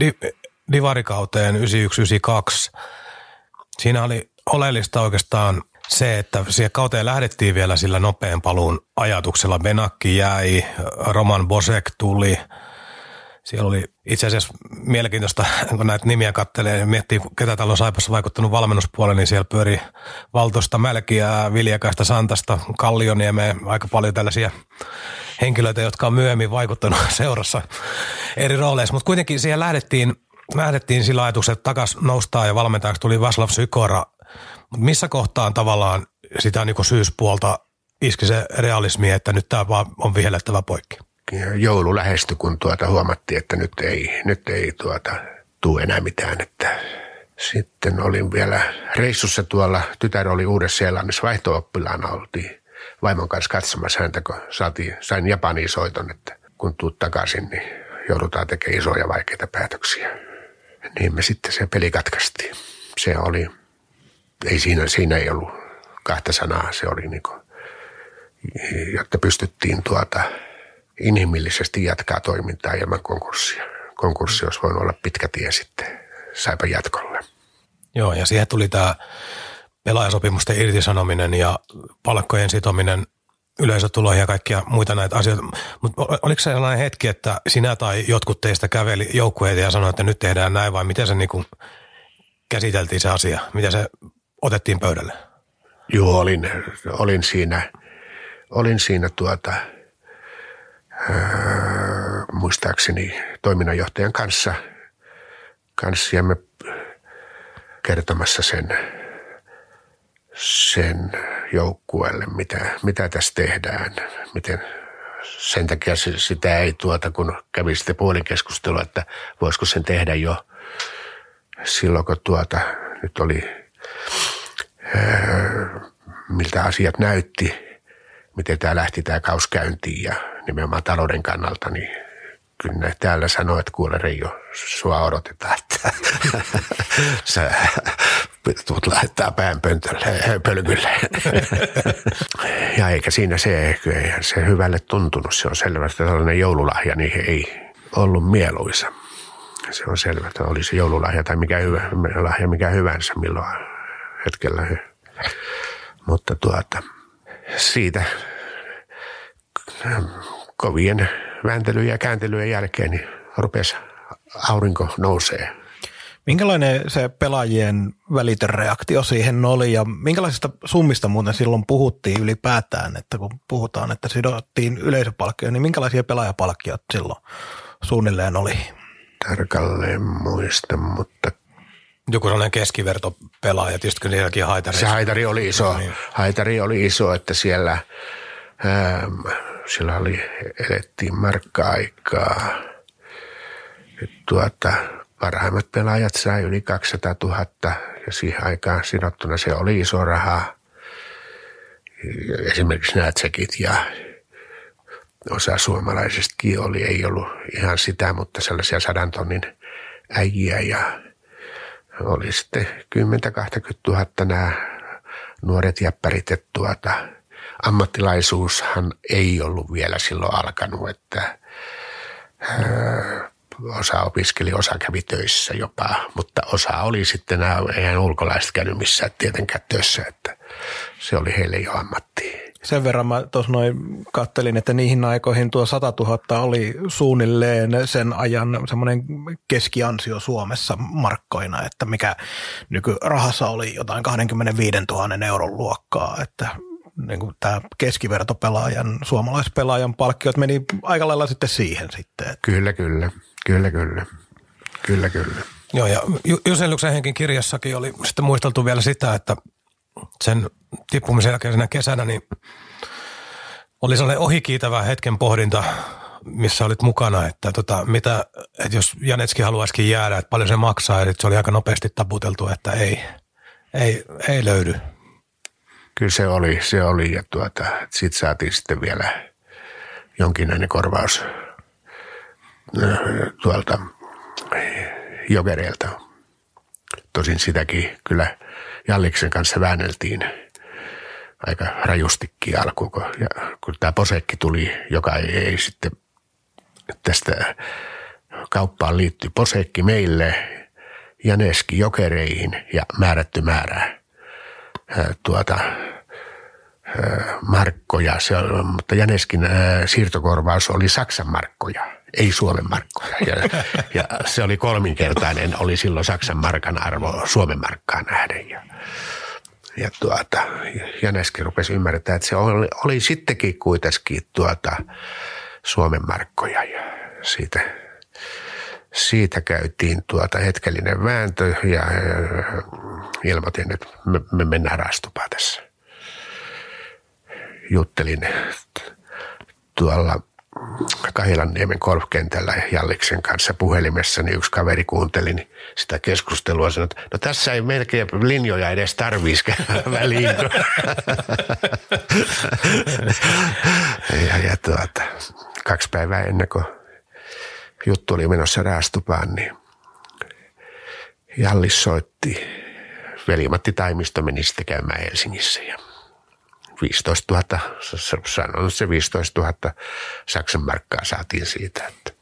di- divarikauteen 91-92, siinä oli oleellista oikeastaan se, että siihen kauteen lähdettiin vielä sillä nopean paluun ajatuksella. Benakki jäi, Roman Bosek tuli. Siellä oli itse asiassa mielenkiintoista, kun näitä nimiä kattelee ja miettii, ketä täällä on Saipassa vaikuttanut valmennuspuolelle, niin siellä pyöri Valtosta, Mälkiä, Viljakaista, Santasta, Kallioniemeä, aika paljon tällaisia henkilöitä, jotka on myöhemmin vaikuttanut seurassa eri rooleissa. Mutta kuitenkin siihen lähdettiin, lähdettiin sillä ajatuksella, että takas noustaan ja valmentajaksi tuli Vaslav Sykora. Mutta missä kohtaan tavallaan sitä niin syyspuolta iski se realismi, että nyt tämä vaan on vihellettävä poikki? joulu lähestyi, kun tuota huomattiin, että nyt ei, nyt ei tuota, tuu enää mitään. Että sitten olin vielä reissussa tuolla, tytär oli Uudessa-Seelannissa vaihto-oppilaana, oltiin vaimon kanssa katsomassa häntä, kun saatiin, sain Japaniin soiton, että kun tuut takaisin, niin joudutaan tekemään isoja vaikeita päätöksiä. Niin me sitten se peli katkaistiin. Se oli, ei siinä, siinä ei ollut kahta sanaa, se oli niin kuin, jotta pystyttiin tuota, inhimillisesti jatkaa toimintaa ilman konkurssia. Konkurssi olisi voinut olla pitkä tie sitten saipa jatkolle. Joo, ja siihen tuli tämä pelaajasopimusten irtisanominen ja palkkojen sitominen yleisötuloihin ja kaikkia muita näitä asioita. Mutta oliko se sellainen hetki, että sinä tai jotkut teistä käveli joukkueita ja sanoi, että nyt tehdään näin vai miten se niinku käsiteltiin se asia? Miten se otettiin pöydälle? Joo, olin, olin siinä, olin siinä tuota – Öö, muistaakseni toiminnanjohtajan kanssa, kanssa ja me kertomassa sen, sen joukkueelle, mitä, mitä tässä tehdään, miten sen takia sitä ei tuota, kun kävi sitten puolinkeskustelua, että voisiko sen tehdä jo silloin, kun tuota, nyt oli, öö, miltä asiat näytti, miten tämä lähti tämä kaus käyntiin ja nimenomaan talouden kannalta, niin kyllä täällä sanoo, että kuule Reijo, sua odotetaan, että sä tuut lähettää pään pöntölle, pölkylle. ja eikä siinä se, eihän se hyvälle tuntunut. Se on selvä, että tällainen joululahja niin ei ollut mieluisa. Se on selvä, että oli se joululahja tai mikä hyvä, lahja mikä hyvänsä milloin hetkellä. Mutta tuota, siitä kovien vääntelyjen ja kääntelyjen jälkeen niin rupesi aurinko nousee. Minkälainen se pelaajien välitön reaktio siihen oli ja minkälaisista summista muuten silloin puhuttiin ylipäätään, että kun puhutaan, että sidottiin yleisöpalkkioon, niin minkälaisia pelaajapalkkiot silloin suunnilleen oli? Tarkalleen muista, mutta joku sellainen keskivertopelaaja, tietysti kyllä sielläkin haitari. Se haitari oli iso, niin. haitari oli iso, että siellä ähm, sillä oli, elettiin markka-aikaa. Tuota, parhaimmat pelaajat sai yli 200 000 ja siihen aikaan sidottuna se oli iso raha. Esimerkiksi nämä tsekit ja osa suomalaisistakin oli, ei ollut ihan sitä, mutta sellaisia sadan tonnin äijiä ja oli sitten 10-20 000 nämä nuoret jäppärit, että tuota – ammattilaisuushan ei ollut vielä silloin alkanut, että osa opiskeli, osa kävi töissä jopa, mutta osa oli sitten, eihän ulkolaiset käynyt missään tietenkään töissä, että se oli heille jo ammatti. Sen verran mä tuossa noin kattelin, että niihin aikoihin tuo 100 000 oli suunnilleen sen ajan semmoinen keskiansio Suomessa markkoina, että mikä nykyrahassa oli jotain 25 000 euron luokkaa, että niin kuin tämä keskivertopelaajan, suomalaispelaajan palkkiot meni aika lailla sitten siihen sitten. Että. Kyllä, kyllä. Kyllä, kyllä. Kyllä, kyllä. Joo, ja Jusen henkin kirjassakin oli sitten muisteltu vielä sitä, että sen tippumisen jälkeisenä kesänä niin oli sellainen ohikiitävä hetken pohdinta missä olit mukana, että tota, mitä, että jos Janetski haluaisikin jäädä, että paljon se maksaa, ja se oli aika nopeasti taputeltu, että ei, ei, ei löydy. Kyllä se oli, se oli ja tuota, sitten saatiin sitten vielä jonkinlainen korvaus tuolta Jokereelta. Tosin sitäkin kyllä Jalliksen kanssa väänneltiin aika rajustikin alkuun, kun, ja, kun tämä posekki tuli, joka ei, ei sitten tästä kauppaan liittyy posekki meille, Janeski jokereihin ja määrätty määrää tuota, markkoja, se, mutta Janeskin siirtokorvaus oli Saksan markkoja, ei Suomen markkoja. Ja, ja se oli kolminkertainen, oli silloin Saksan markan arvo Suomen markkaan nähden. Ja, ja tuota, Janeski rupesi ymmärtää, että se oli, oli sittenkin kuitenkin tuota, Suomen markkoja ja siitä, siitä käytiin tuota hetkellinen vääntö ja ilmoitin, että me, me mennään rastupaan tässä. Juttelin tuolla Kahilanniemen golfkentällä Jalliksen kanssa puhelimessa, niin yksi kaveri kuunteli niin sitä keskustelua ja sanoi, että no tässä ei melkein linjoja edes tarvitsisi väliin. ja, ja tuota, kaksi päivää ennen kuin juttu oli menossa raastupaan, niin Jallis soitti. Veli-Matti Taimisto meni sitten käymään Helsingissä ja 15 000, sanon se 15 000 Saksan markkaa saatiin siitä. Että.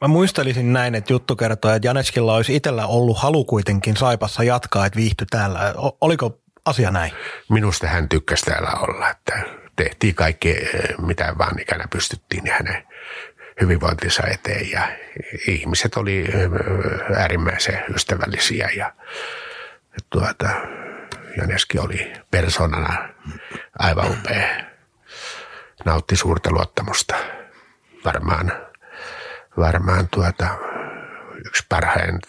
Mä muistelisin näin, että juttu kertoo, että Janeskilla olisi itsellä ollut halu kuitenkin Saipassa jatkaa, että viihty täällä. Oliko asia näin? Minusta hän tykkäsi täällä olla, että tehtiin kaikki, eh, mitä vaan ikänä pystyttiin hänen hyvinvointinsa eteen ja ihmiset oli eh, äärimmäisen ystävällisiä ja tuota, Janeski oli persoonana aivan upea. Nautti suurta luottamusta. Varmaan, varmaan tuota, yksi parhain,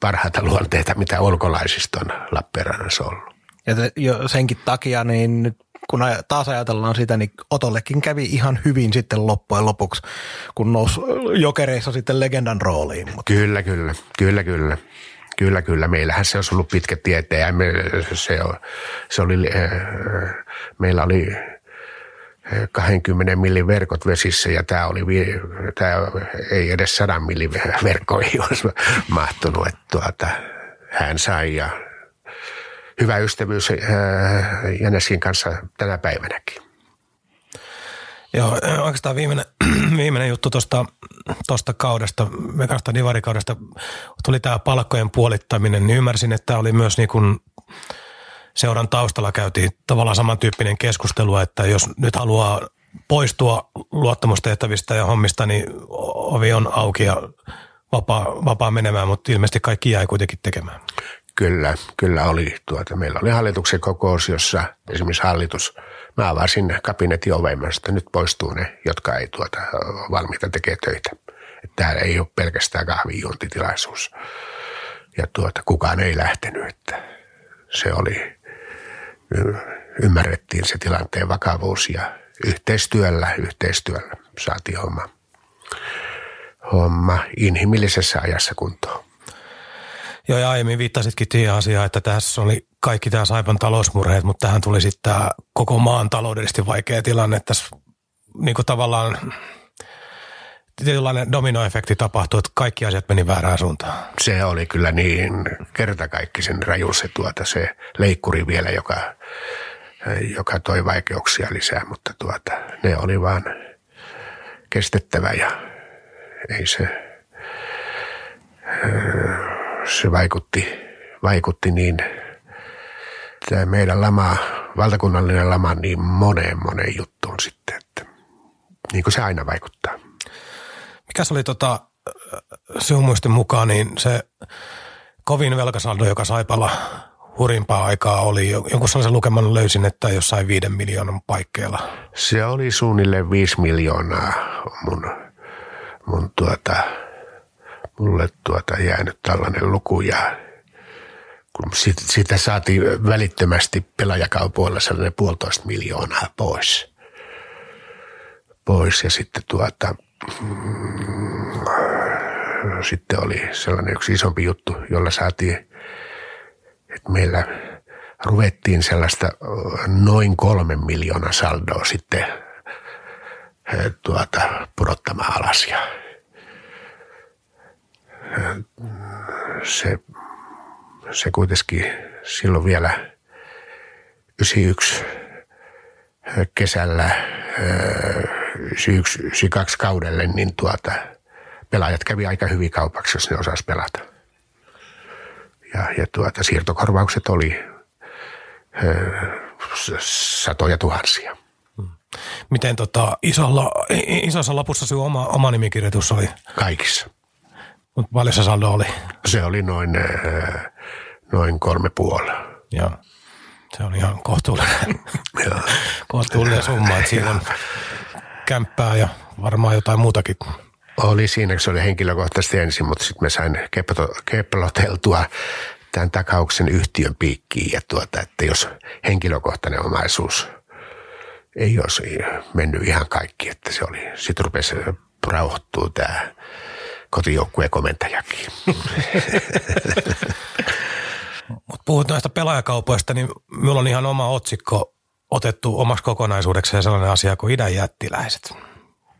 parhaita luonteita, mitä ulkolaisista on Lappeenrannassa ollut. Ja jo senkin takia, niin nyt kun taas ajatellaan sitä, niin Otollekin kävi ihan hyvin sitten loppujen lopuksi, kun nousi jokereissa sitten legendan rooliin. Mutta. Kyllä, kyllä, kyllä, kyllä. Kyllä, kyllä. Meillähän se olisi ollut pitkä tieteen me, se, se oli, äh, meillä oli 20 millin verkot vesissä ja tämä, oli, tämä ei edes 100 millin verkkoihin olisi mahtunut. Että tuota, hän sai ja hyvä ystävyys äh, Jäneskin kanssa tänä päivänäkin. Joo, oikeastaan viimeinen, viimeinen juttu tuosta tosta kaudesta, mekasta divarikaudesta, tuli tämä palkkojen puolittaminen, niin ymmärsin, että oli myös niin kuin seuran taustalla käytiin tavallaan samantyyppinen keskustelu, että jos nyt haluaa poistua luottamustehtävistä ja hommista, niin ovi on auki ja vapaa, vapaa menemään, mutta ilmeisesti kaikki jäi kuitenkin tekemään. Kyllä, kyllä oli. Tuota, meillä oli hallituksen kokous, jossa esimerkiksi hallitus, mä avasin kabinetin oveimästä, nyt poistuu ne, jotka ei tuota, valmiita tekee töitä. Että täällä ei ole pelkästään kahvijuontitilaisuus. Ja tuota, kukaan ei lähtenyt, että se oli, ymmärrettiin se tilanteen vakavuus ja yhteistyöllä, yhteistyöllä saatiin homma, homma inhimillisessä ajassa kuntoon. Joo, ja aiemmin viittasitkin siihen asiaan, että tässä oli kaikki tämä Saipan talousmurheet, mutta tähän tuli sitten tämä koko maan taloudellisesti vaikea tilanne. Tässä niin kuin tavallaan tietynlainen dominoefekti tapahtui, että kaikki asiat meni väärään suuntaan. Se oli kyllä niin kertakaikkisen raju se, tuota, se leikkuri vielä, joka, joka toi vaikeuksia lisää, mutta tuota, ne oli vaan kestettävä ja ei se se vaikutti, vaikutti niin tämä meidän lama, valtakunnallinen lama niin moneen moneen juttuun sitten, että niin kuin se aina vaikuttaa. Mikä se oli tota, sinun muistin mukaan, niin se kovin velkasaldo, joka Saipalla hurimpaa aikaa oli, jonkun sellaisen lukeman löysin, että jossain viiden miljoonan paikkeilla. Se oli suunnilleen viisi miljoonaa mun, mun tuota, mulle tuota jäänyt tällainen luku ja kun sit, sitä saatiin välittömästi pelaajakaupoilla sellainen puolitoista miljoonaa pois. pois ja sitten tuota, mm, sitten oli sellainen yksi isompi juttu, jolla saatiin, että meillä ruvettiin sellaista noin kolmen miljoonaa saldoa sitten tuota, pudottamaan alas ja se, se kuitenkin silloin vielä 91 kesällä 91 kaudelle, niin tuota, pelaajat kävi aika hyvin kaupaksi, jos ne osasi pelata. Ja, ja tuota, siirtokorvaukset oli ö, satoja tuhansia. Miten tota, isolla, isossa lopussa sinun oma, oma nimikirjoitus oli? Kaikissa. Mutta paljon se saldo oli? Se oli noin, noin kolme puoli. Joo. Se on ihan kohtuullinen, kohtuullinen summa, että siinä on kämppää ja varmaan jotain muutakin. Oli siinä, se oli henkilökohtaisesti ensin, mutta sitten me sain keploteltua tämän takauksen yhtiön piikkiin ja tuota, että jos henkilökohtainen omaisuus ei olisi mennyt ihan kaikki, että se oli, sitten rupesi rauhoittua tämä kotijoukkueen komentajakin. Mutta puhut noista pelaajakaupoista, niin minulla on ihan oma otsikko otettu omaksi kokonaisuudekseen sellainen asia kuin idän jättiläiset.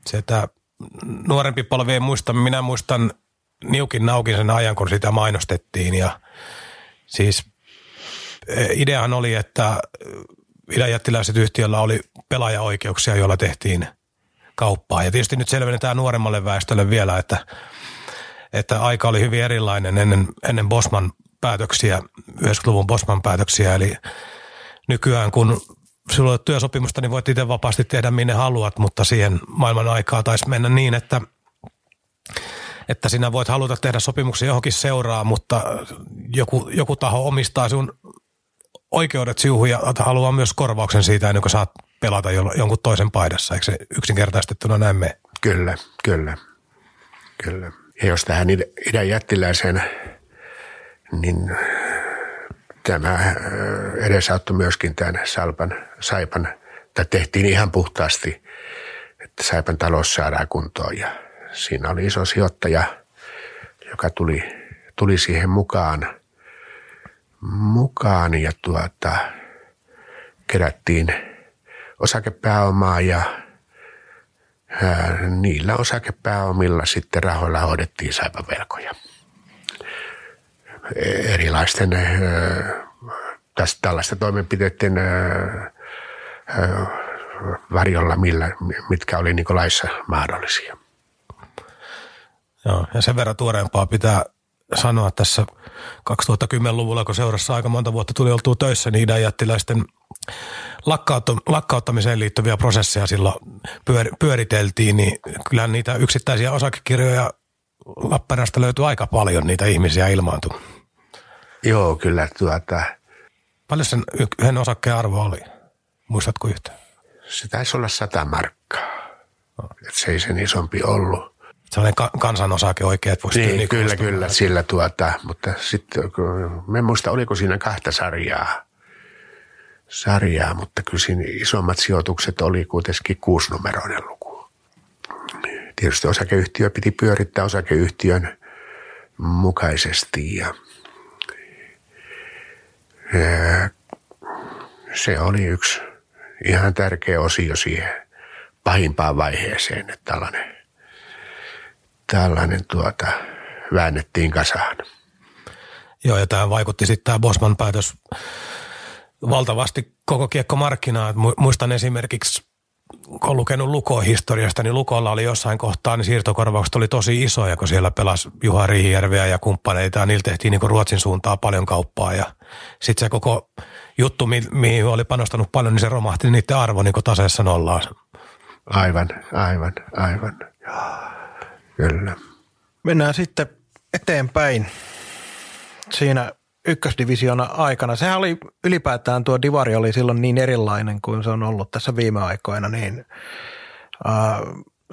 Se, että nuorempi polvi ei muista, minä muistan niukin naukin sen ajan, kun sitä mainostettiin ja siis e, ideahan oli, että idän jättiläiset yhtiöllä oli pelaajaoikeuksia, joilla tehtiin kauppaa. Ja tietysti nyt selvennetään nuoremmalle väestölle vielä, että, että aika oli hyvin erilainen ennen, ennen Bosman päätöksiä, 90-luvun Bosman päätöksiä, eli nykyään kun sulla on työsopimusta, niin voit itse vapaasti tehdä minne haluat, mutta siihen maailman aikaa taisi mennä niin, että että sinä voit haluta tehdä sopimuksen johonkin seuraa, mutta joku, joku taho omistaa sun oikeudet siuhun ja haluaa myös korvauksen siitä ennen kuin saat pelata jonkun toisen paidassa. Eikö se yksinkertaistettuna näin mene? Kyllä, kyllä, kyllä. Ja jos tähän idän jättiläiseen niin tämä äh, edesauttoi myöskin tämän Salpan, Saipan, tai tehtiin ihan puhtaasti, että Saipan talous saadaan kuntoon. Ja siinä oli iso sijoittaja, joka tuli, tuli siihen mukaan, mukaan ja tuota, kerättiin osakepääomaa ja niillä osakepääomilla sitten rahoilla hoidettiin Saipan velkoja erilaisten tästä, tällaisten toimenpiteiden varjolla, millä, mitkä oli niin laissa mahdollisia. Joo, ja sen verran tuoreempaa pitää sanoa tässä 2010-luvulla, kun seurassa aika monta vuotta tuli oltua töissä, niin jättiläisten lakkauttamiseen liittyviä prosesseja silloin pyör, pyöriteltiin, niin kyllä niitä yksittäisiä osakekirjoja Lappeenrannasta löytyy aika paljon, niitä ihmisiä ilmaantui. Joo, kyllä tuota. Paljon sen yhden osakkeen arvo oli? Muistatko yhtä? Se taisi olla sata markkaa. No. se ei sen isompi ollut. Sellainen ka- kansanosake oikein, että niin, niin kyllä, kyllä, sillä tuota, mutta sitten, me en muista, oliko siinä kahta sarjaa, sarjaa, mutta kyllä siinä isommat sijoitukset oli kuitenkin kuusinumeroinen luku. Tietysti osakeyhtiö piti pyörittää osakeyhtiön mukaisesti ja se oli yksi ihan tärkeä osio siihen pahimpaan vaiheeseen, että tällainen, tällainen tuota, väännettiin kasaan. Joo, ja tämä vaikutti sitten tämä Bosman päätös valtavasti koko kiekkomarkkinaa. Muistan esimerkiksi kun olen lukenut Lukon historiasta, niin Lukolla oli jossain kohtaa, niin siirtokorvaukset oli tosi isoja, kun siellä pelasi Juha Riihijärveä ja kumppaneita, ja niillä tehtiin niin Ruotsin suuntaan paljon kauppaa, ja sitten se koko juttu, mi- mihin oli panostanut paljon, niin se romahti niiden arvo niin taseessa nollaan. Aivan, aivan, aivan. Kyllä. Mennään sitten eteenpäin. Siinä ykkösdivisiona aikana. Sehän oli ylipäätään tuo divari oli silloin niin erilainen kuin se on ollut tässä viime aikoina, niin äh,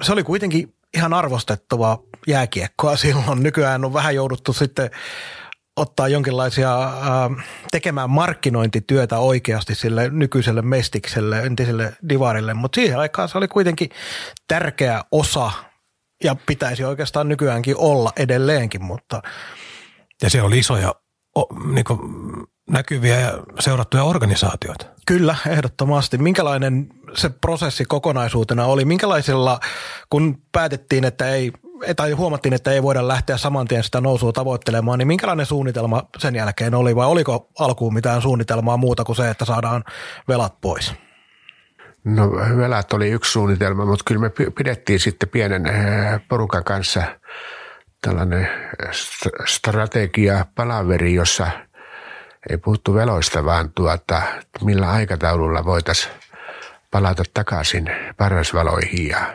se oli kuitenkin ihan arvostettavaa jääkiekkoa silloin. Nykyään on vähän jouduttu sitten ottaa jonkinlaisia äh, tekemään markkinointityötä oikeasti sille nykyiselle mestikselle, entiselle divarille, mutta siihen aikaan se oli kuitenkin tärkeä osa ja pitäisi oikeastaan nykyäänkin olla edelleenkin, mutta Ja siellä oli isoja o, niin näkyviä ja seurattuja organisaatioita. Kyllä, ehdottomasti. Minkälainen se prosessi kokonaisuutena oli? Minkälaisella, kun päätettiin, että ei, tai huomattiin, että ei voida lähteä saman tien sitä nousua tavoittelemaan, niin minkälainen suunnitelma sen jälkeen oli, vai oliko alkuun mitään suunnitelmaa muuta kuin se, että saadaan velat pois? No velat oli yksi suunnitelma, mutta kyllä me pidettiin sitten pienen eh, porukan kanssa tällainen strategia palaveri, jossa ei puhuttu veloista, vaan tuota, millä aikataululla voitaisiin palata takaisin parasvaloihin ja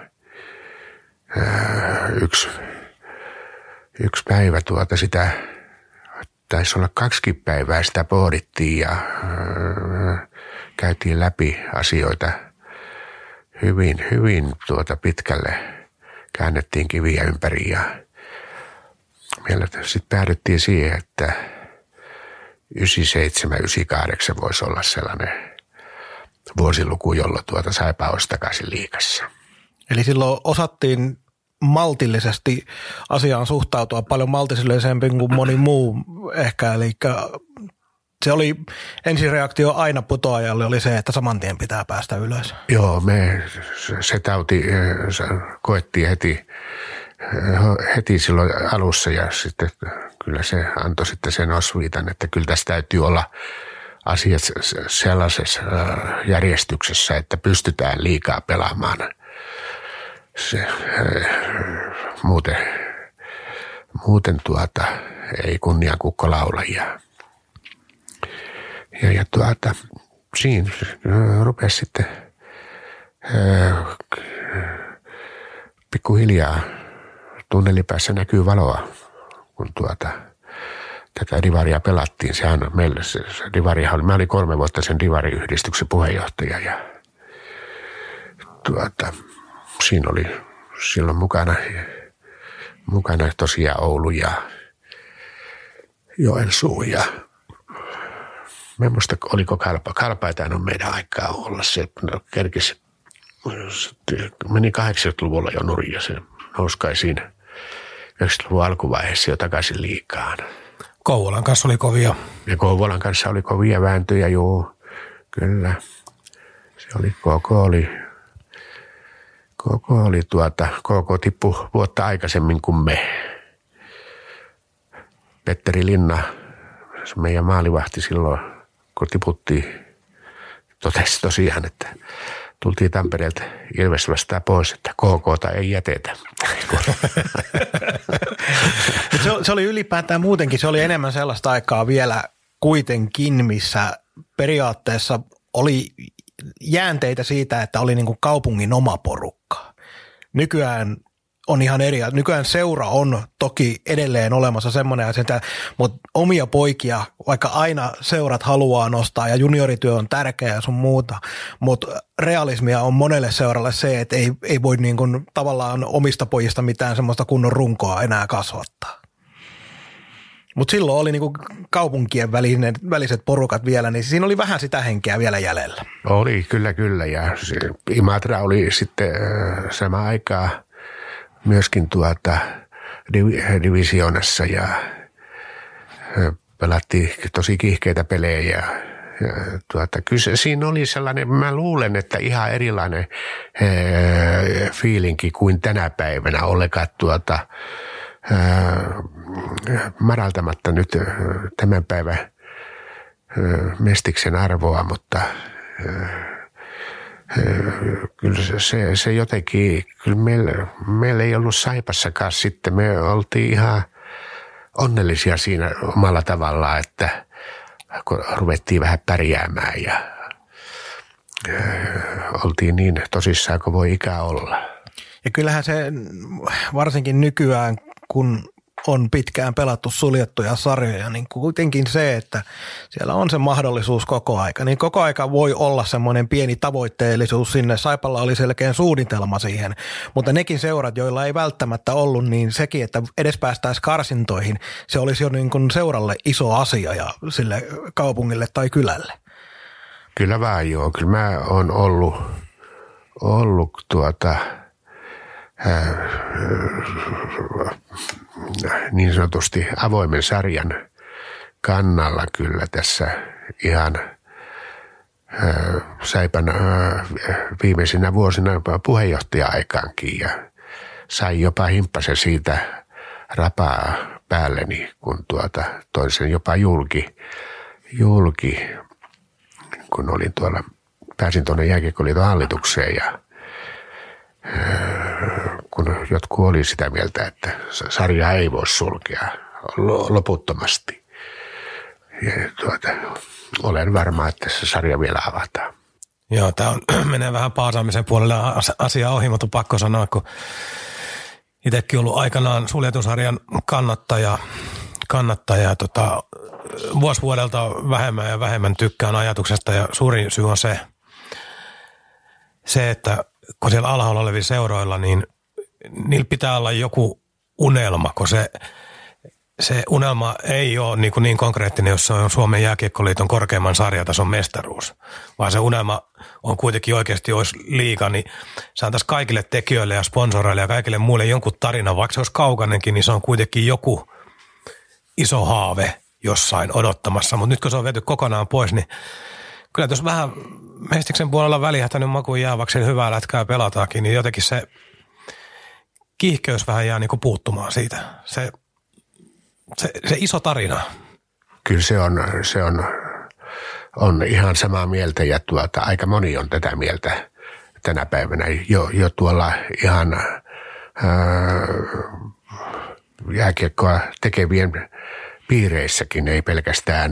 eh, yksi, yksi päivä tuota sitä, taisi olla kaksi päivää sitä pohdittiin ja eh, käytiin läpi asioita – hyvin, hyvin tuota pitkälle käännettiin kiviä ympäri ja sitten päädyttiin siihen, että 97, 98 voisi olla sellainen vuosiluku, jolloin tuota saipa olisi takaisin liikassa. Eli silloin osattiin maltillisesti asiaan suhtautua paljon maltillisempi kuin moni muu ehkä, eli se oli ensireaktio aina putoajalle oli se, että saman tien pitää päästä ylös. Joo, me se tauti se koettiin heti, heti silloin alussa ja sitten kyllä se antoi sitten sen osviitan, että kyllä tässä täytyy olla asiat sellaisessa järjestyksessä, että pystytään liikaa pelaamaan. Se, muuten, muuten tuota, ei kunnia kukko laulajia. Ja, ja tuota, siinä rupesi sitten ää, pikkuhiljaa tunnelipäässä näkyy valoa, kun tuota, tätä divaria pelattiin. Sehän meille, se, se divarihan mä olin kolme vuotta sen divariyhdistyksen puheenjohtaja ja tuota, siinä oli silloin mukana, mukana tosiaan Oulu ja Joensuu ja Mä en muista, oliko kalpa. Kalpa ei tainnut meidän aikaa olla se, kerkisi, meni 80-luvulla jo nurin ja se nousi kai siinä 90-luvun alkuvaiheessa jo takaisin liikaan. Kouvolan kanssa oli kovia. Ja Kouvolan kanssa oli kovia vääntöjä, juu, kyllä. Se oli, KK oli, KK oli tuota, KK tippu vuotta aikaisemmin kuin me. Petteri Linna, se meidän maalivahti silloin kun tiputtiin, totesi tosiaan, että tultiin Tampereelta Ilves vastaan pois, että KK ei jätetä. se, se oli ylipäätään muutenkin, se oli enemmän sellaista aikaa vielä kuitenkin, missä periaatteessa oli jäänteitä siitä, että oli niin kuin kaupungin oma porukka. Nykyään on ihan eri. Nykyään seura on toki edelleen olemassa semmoinen asia, mutta omia poikia, vaikka aina seurat haluaa nostaa ja juniorityö on tärkeää ja sun muuta, mutta realismia on monelle seuralle se, että ei, ei voi niin kuin tavallaan omista pojista mitään semmoista kunnon runkoa enää kasvattaa. Mutta silloin oli niinku kaupunkien välinen, väliset porukat vielä, niin siinä oli vähän sitä henkeä vielä jäljellä. Oli, kyllä, kyllä. Ja Imatra oli sitten äh, sama aikaa – myöskin tuota divisioonassa ja pelattiin tosi kihkeitä pelejä ja ja tuota, kyllä siinä oli sellainen, mä luulen, että ihan erilainen ee, fiilinki kuin tänä päivänä ollenkaan tuota, ee, madaltamatta nyt tämän päivän mestiksen arvoa, mutta kyllä se, se, jotenkin, kyllä meillä, meillä ei ollut Saipassakaan sitten, me oltiin ihan onnellisia siinä omalla tavallaan, että kun ruvettiin vähän pärjäämään ja oltiin niin tosissaan kuin voi ikä olla. Ja kyllähän se varsinkin nykyään, kun on pitkään pelattu suljettuja sarjoja, niin kuitenkin se, että siellä on se mahdollisuus koko aika, niin koko aika voi olla semmoinen pieni tavoitteellisuus sinne. Saipalla oli selkeä suunnitelma siihen, mutta nekin seurat, joilla ei välttämättä ollut, niin sekin, että edes päästäisiin karsintoihin, se olisi jo niin kuin seuralle iso asia ja sille kaupungille tai kylälle. Kyllä vähän joo. Kyllä mä oon ollut, ollut tuota, niin sanotusti avoimen sarjan kannalla kyllä tässä ihan Säipän viimeisinä vuosina puheenjohtaja-aikaankin ja sai jopa himppasen siitä rapaa päälleni, kun tuota, toin sen jopa julki, julki kun olin tuolla, pääsin tuonne jääkiekkoliiton hallitukseen ja kun jotkut oli sitä mieltä, että sarja ei voi sulkea loputtomasti. Ja tuota, olen varma, että se sarja vielä avataan. Joo, tämä on, menee vähän paasaamisen puolelle asia ohi, mutta pakko sanoa, kun itsekin ollut aikanaan suljetun sarjan kannattaja, kannattaja tota, vuosi vuodelta vähemmän ja vähemmän tykkään ajatuksesta ja suurin syy on se, se, että kun siellä alhaalla olevilla seuroilla, niin niillä pitää olla joku unelma, kun se, se unelma ei ole niin, kuin niin konkreettinen, jos se on Suomen jääkiekkoliiton korkeimman sarjatason mestaruus, vaan se unelma on kuitenkin oikeasti olisi liiga, niin se antaisi kaikille tekijöille ja sponsoreille ja kaikille muille jonkun tarina, vaikka se olisi kaukanenkin, niin se on kuitenkin joku iso haave jossain odottamassa, mutta nyt kun se on viety kokonaan pois, niin kyllä jos vähän Mestiksen puolella väliähtänyt makuun jääväksi hyvää lätkää pelataakin, niin jotenkin se kiihkeys vähän jää niinku puuttumaan siitä. Se, se, se iso tarina. Kyllä se on, se on, on ihan samaa mieltä ja tuota, aika moni on tätä mieltä tänä päivänä. Jo, jo tuolla ihan ää, jääkiekkoa tekevien piireissäkin, ei pelkästään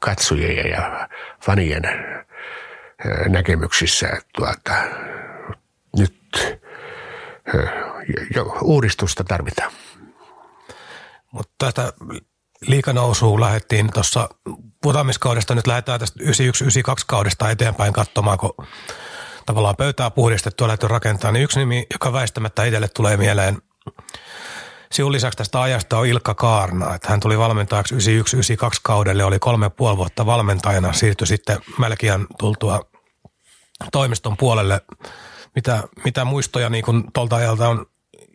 katsojien ja fanien näkemyksissä. Tuota, nyt jo, uudistusta tarvitaan. Mutta tästä liikanousuun lähdettiin tuossa putoamiskaudesta, nyt lähdetään tästä 91-92 kaudesta eteenpäin katsomaan, kun tavallaan pöytää puhdistettu ja lähdetty rakentaa, niin yksi nimi, joka väistämättä itselle tulee mieleen Sinun lisäksi tästä ajasta on Ilkka Kaarna, että hän tuli valmentajaksi 91-92 kaudelle, oli kolme puoli vuotta valmentajana, siirtyi sitten Melkian tultua toimiston puolelle. Mitä, mitä muistoja niin kun tuolta ajalta on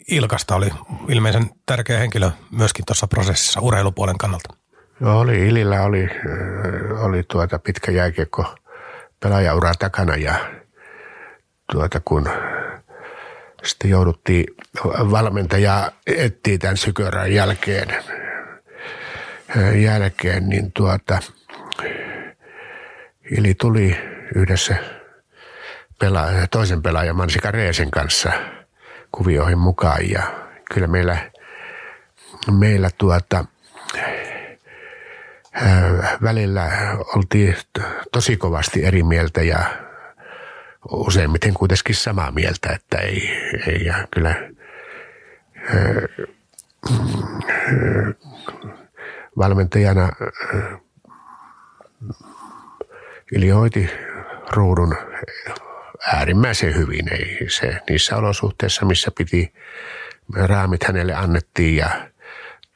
Ilkasta oli ilmeisen tärkeä henkilö myöskin tuossa prosessissa urheilupuolen kannalta. Joo, oli Ilillä oli, oli tuota pitkä jääkiekko pelaajaura takana ja tuota kun sitten jouduttiin valmentaja etsiä tämän sykörän jälkeen, jälkeen niin tuota, Ili tuli yhdessä pela- toisen pelaajan Mansika Reesen kanssa kuvioihin mukaan ja kyllä meillä, meillä tuota, välillä oltiin tosi kovasti eri mieltä ja useimmiten kuitenkin samaa mieltä, että ei, ei ja kyllä valmentajana Ili hoiti ruudun äärimmäisen hyvin. Ei se, niissä olosuhteissa, missä piti, raamit hänelle annettiin ja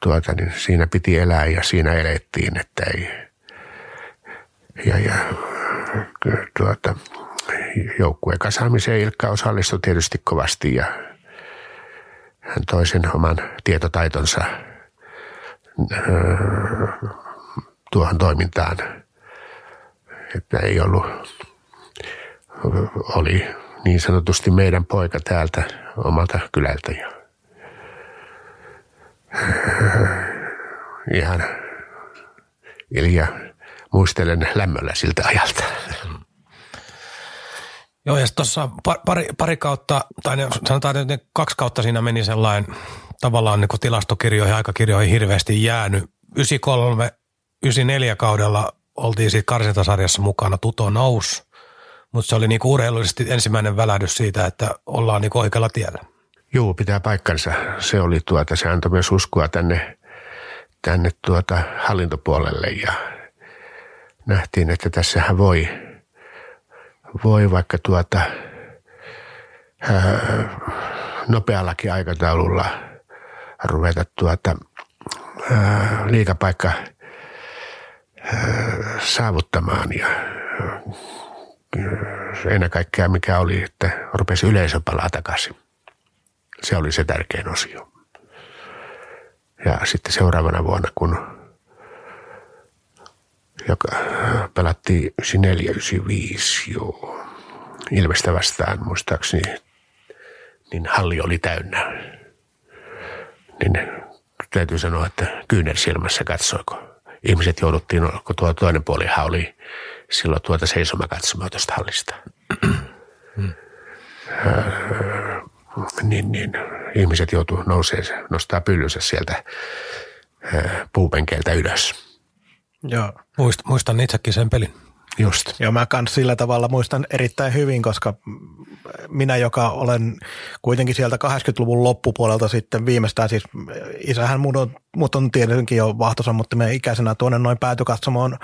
tuota, niin siinä piti elää ja siinä elettiin, että ei. Ja, ja tuota, joukkueen kasaamiseen Ilkka osallistui tietysti kovasti ja hän toi sen oman tietotaitonsa tuohon toimintaan. Että ei ollut, oli niin sanotusti meidän poika täältä omalta kylältä. Ja ihan Ilja muistelen lämmöllä siltä ajalta. Joo, ja tuossa pari, pari kautta, tai sanotaan, että kaksi kautta siinä meni sellainen tavallaan niin tilastokirjoihin, aikakirjoihin hirveästi jäänyt. 93, 94 kaudella oltiin siitä karsintasarjassa mukana, Tuto nous, mutta se oli niin urheilullisesti ensimmäinen välähdys siitä, että ollaan niin oikealla tiellä. Joo, pitää paikkansa. Se oli tuota, se antoi myös uskoa tänne, tänne tuota hallintopuolelle ja nähtiin, että tässähän voi, voi vaikka tuota, ää, nopeallakin aikataululla ruveta tuota, ää, liikapaikka ää, saavuttamaan ja ennen kaikkea mikä oli, että rupesi yleisö palaa takaisin. Se oli se tärkein osio. Ja sitten seuraavana vuonna, kun joka pelattiin 94-95, joo, Ilvestä vastaan muistaakseni, niin halli oli täynnä. Niin täytyy sanoa, että kyynärsilmässä katsoiko. Ihmiset jouduttiin, kun tuo toinen puolihan oli silloin tuota seisoma katsomaan tuosta hallista. Öö, niin, niin ihmiset joutuu nousee, nostaa pyllynsä sieltä puupenkeiltä ylös. Joo. Muist, muistan itsekin sen pelin. Just. Joo, mä kans sillä tavalla muistan erittäin hyvin, koska minä, joka olen kuitenkin sieltä 80-luvun loppupuolelta sitten viimeistään, siis isähän mun on, mut on tietenkin jo vahtosammuttimien ikäisenä tuonne noin päätykatsomoon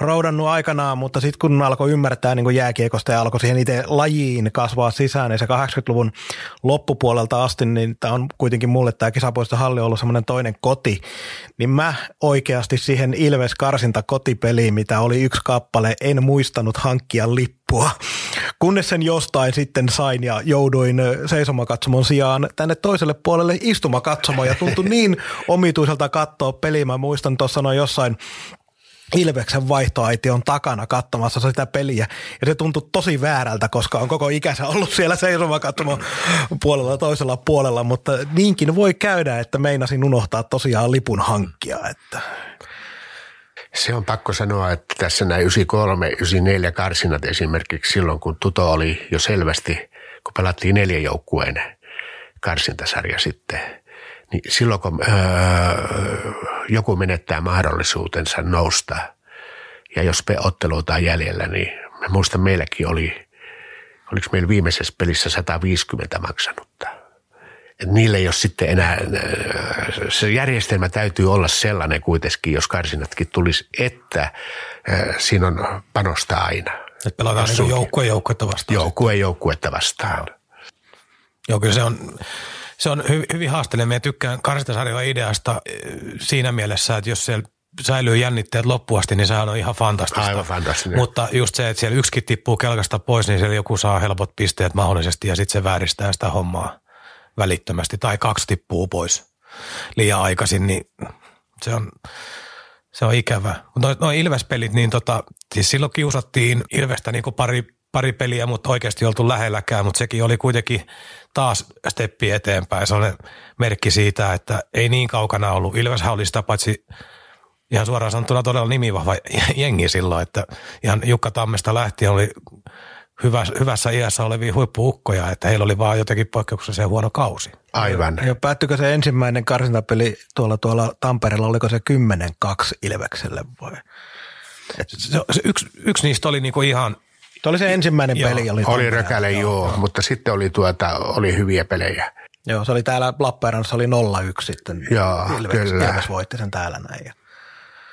roudannut aikanaan, mutta sitten kun alkoi ymmärtää niin jääkiekosta ja alkoi siihen itse lajiin kasvaa sisään, niin se 80-luvun loppupuolelta asti, niin tämä on kuitenkin mulle tämä kisapuisto halli ollut semmoinen toinen koti, niin mä oikeasti siihen Ilves karsinta kotipeliin, mitä oli yksi kappale, en muistanut hankkia lippua. Kunnes sen jostain sitten sain ja jouduin seisomakatsomon sijaan tänne toiselle puolelle istumakatsomoon ja tuntui niin omituiselta katsoa peliä. Mä muistan tuossa noin jossain Ilveksen vaihtoaiti on takana katsomassa sitä peliä. Ja se tuntui tosi väärältä, koska on koko ikänsä ollut siellä seisomakatsomo puolella toisella puolella, mutta niinkin voi käydä, että meinasin unohtaa tosiaan lipun hankkia. Että. Se on pakko sanoa, että tässä näin 93, 94 karsinat esimerkiksi silloin, kun Tuto oli jo selvästi, kun pelattiin neljän joukkueen karsintasarja sitten, niin silloin kun öö, joku menettää mahdollisuutensa nousta ja jos otteluita on jäljellä, niin mä muistan meilläkin oli, oliko meillä viimeisessä pelissä 150 maksanutta että niille ole sitten enää, se järjestelmä täytyy olla sellainen kuitenkin, jos karsinatkin tulisi, että äh, siinä on panosta aina. Että pelataan niin joukkueen joukkuetta vastaan. Joukkueen joukkuetta vastaan. Joo, kyllä se on, se on hyvin, hyvin haasteellinen. Minä tykkään karsintasarjoa ideasta äh, siinä mielessä, että jos siellä säilyy jännitteet loppuasti, niin sehän on ihan fantastista. Aivan fantastinen. Mutta just se, että siellä yksikin tippuu kelkasta pois, niin siellä joku saa helpot pisteet mahdollisesti ja sitten se vääristää sitä hommaa välittömästi tai kaksi tippuu pois liian aikaisin, niin se on, se on ikävä. Mutta no Ilves-pelit, niin tota, siis silloin kiusattiin Ilvestä niin pari, pari peliä, mutta oikeasti oltu lähelläkään, mutta sekin oli kuitenkin taas steppi eteenpäin. Se on merkki siitä, että ei niin kaukana ollut. Ilveshän oli sitä paitsi ihan suoraan sanottuna todella nimivahva jengi silloin, että ihan Jukka Tammesta lähtien oli hyvä, hyvässä iässä olevia huippuukkoja, että heillä oli vaan jotenkin poikkeuksellisen huono kausi. Aivan. Ja päättykö se ensimmäinen karsintapeli tuolla, tuolla Tampereella, oliko se 10-2 Ilvekselle vai? Et se, se yksi, yksi niistä oli niinku ihan Tuo oli se ensimmäinen joo, peli. Oli, oli rökäle, joo, joo, mutta sitten oli, tuota, oli hyviä pelejä. Joo, se oli täällä Lappeenrannassa oli 0-1 sitten. Joo, Ilves, kyllä. Ilves voitti sen täällä näin.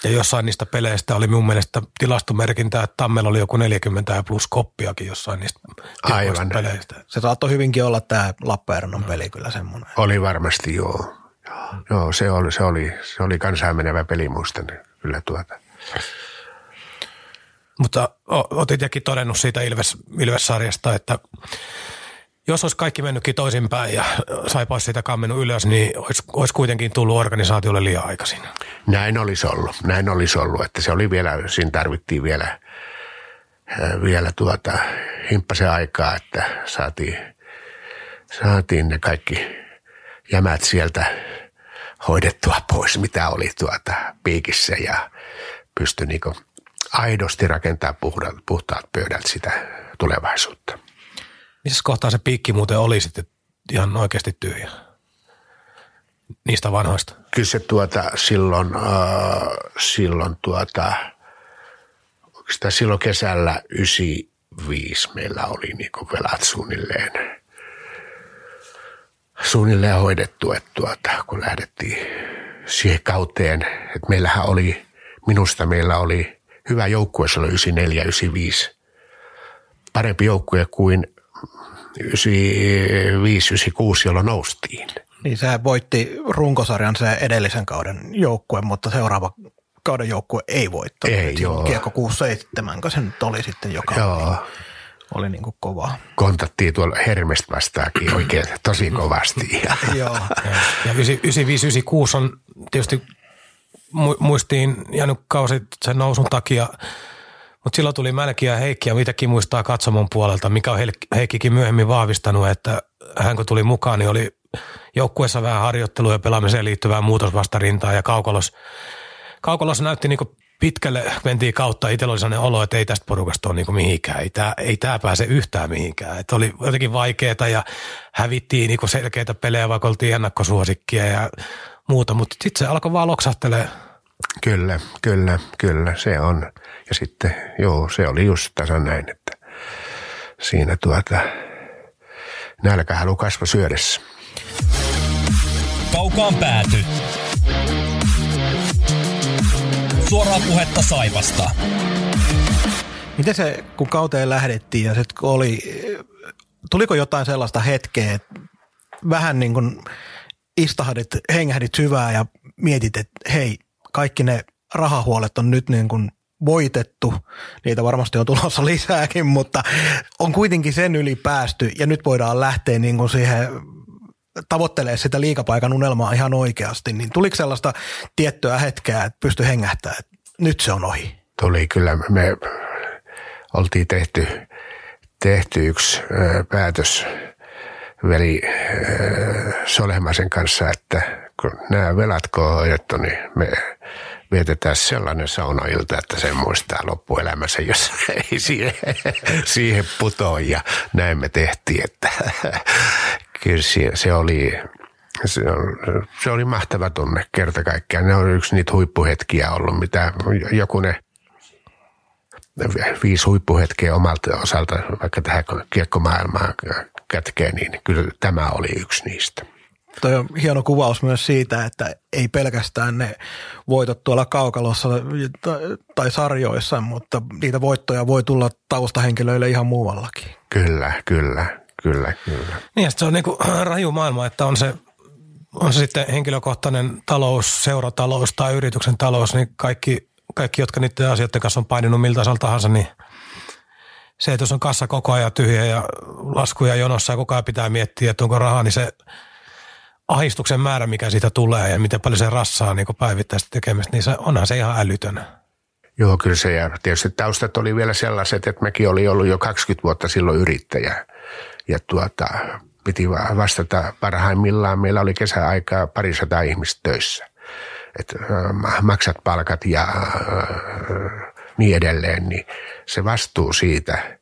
Ja jossain niistä peleistä oli mun mielestä tilastomerkintä, että Tammella oli joku 40 plus koppiakin jossain niistä Aivan. peleistä. Se saattoi hyvinkin olla tämä Lappeenrannan no. peli kyllä semmoinen. Oli varmasti, joo. Joo, se oli, se oli, se oli kansainmenevä peli, muistan kyllä tuota. Mutta otit jäkin todennut siitä Ilves, Ilves-sarjasta, että jos olisi kaikki mennytkin toisinpäin ja pois siitä kammennut ylös, niin olisi, olisi kuitenkin tullut organisaatiolle liian aikaisin. Näin olisi ollut, näin olisi ollut, että se oli vielä, siinä tarvittiin vielä, äh, vielä tuota himppasen aikaa, että saatiin, saatiin ne kaikki jämät sieltä hoidettua pois, mitä oli tuota piikissä ja pystyi niin aidosti rakentamaan puhtaat pöydät sitä tulevaisuutta. Missä kohtaa se piikki muuten oli sitten ihan oikeasti tyhjä? Niistä vanhoista. Kyllä se tuota silloin, äh, silloin tuota, sitä silloin kesällä 95 meillä oli niin velat suunnilleen suunnilleen hoidettu, että tuota, kun lähdettiin siihen kauteen, että meillähän oli, minusta meillä oli hyvä joukkue silloin 94 95. Parempi joukkue kuin 95 96, jolloin noustiin. Niin se voitti runkosarjan se edellisen kauden joukkue, mutta seuraava kauden joukkue ei voittanut. Ei, joo. Kiekko 6-7, se nyt oli sitten joka Joo. oli, niin kuin kovaa. Kontattiin tuolla Hermestä vastaakin oikein tosi kovasti. Joo. Ja 95-96 on tietysti mu- muistiin jäänyt kausi sen nousun takia, mutta silloin tuli Mälki ja Heikki ja mitäkin muistaa katsomon puolelta, mikä on Heik- Heikkikin myöhemmin vahvistanut, että hän kun tuli mukaan, niin oli joukkueessa vähän harjoittelua ja pelaamiseen liittyvää muutosvastarintaa ja Kaukolos, Kaukolos näytti niin pitkälle, mentiin kautta, itsellä oli sellainen olo, että ei tästä porukasta ole niin mihinkään, ei tämä, ei tämä pääse yhtään mihinkään. Että oli jotenkin vaikeaa ja hävittiin niin selkeitä pelejä, vaikka oltiin ennakkosuosikkia ja muuta, mutta sitten se alkoi vaan loksahtelee. Kyllä, kyllä, kyllä, se on. Ja sitten, joo, se oli just tasan näin, että siinä tuota, nälkä halu kasva syödessä. Kaukaan pääty. Suoraa puhetta Saipasta. Miten se, kun kauteen lähdettiin ja sitten kun oli, tuliko jotain sellaista hetkeä, että vähän niin kuin istahdit, hengähdit syvää ja mietit, että hei, kaikki ne rahahuolet on nyt niin kuin voitettu, niitä varmasti on tulossa lisääkin, mutta on kuitenkin sen yli päästy ja nyt voidaan lähteä niin kuin siihen tavoittelee sitä liikapaikan unelmaa ihan oikeasti, niin tuliko sellaista tiettyä hetkeä, että pysty hengähtämään, että nyt se on ohi? Tuli kyllä, me oltiin tehty, tehty yksi päätös veli ö, Solehmaisen kanssa, että kun nämä velat kun on hoidettu, niin me vietetään sellainen saunailta, että se muistaa loppuelämänsä, jos ei siihen, siihen putoa. Ja näin me tehtiin, että kyllä se, se oli, se, se oli mahtava tunne kerta kaikkiaan. Ne on yksi niitä huippuhetkiä ollut, mitä joku ne viisi huippuhetkeä omalta osalta, vaikka tähän kiekkomaailmaan kätkee, niin kyllä tämä oli yksi niistä. Toi on hieno kuvaus myös siitä, että ei pelkästään ne voitot tuolla kaukalossa tai- sarjoissa, mutta niitä voittoja voi tulla taustahenkilöille ihan muuallakin. Kyllä, kyllä, kyllä, kyllä. Niin se on niinku raju maailma, että on se, on se sitten henkilökohtainen talous, seuratalous tai yrityksen talous, niin kaikki, kaikki jotka niiden asioiden kanssa on paininut miltä tasolta tahansa, niin se, että jos on kassa koko ajan tyhjä ja laskuja jonossa ja koko ajan pitää miettiä, että onko rahaa, niin se ahistuksen määrä, mikä siitä tulee ja miten paljon se rassaa niin päivittäistä tekemistä, niin se, onhan se ihan älytön. Joo, kyllä se ja tietysti taustat oli vielä sellaiset, että mekin oli ollut jo 20 vuotta silloin yrittäjä. Ja tuota, piti va- vastata parhaimmillaan. Meillä oli kesäaikaa parisataa ihmistä töissä. Et, ma- maksat palkat ja ö, niin edelleen, niin se vastuu siitä,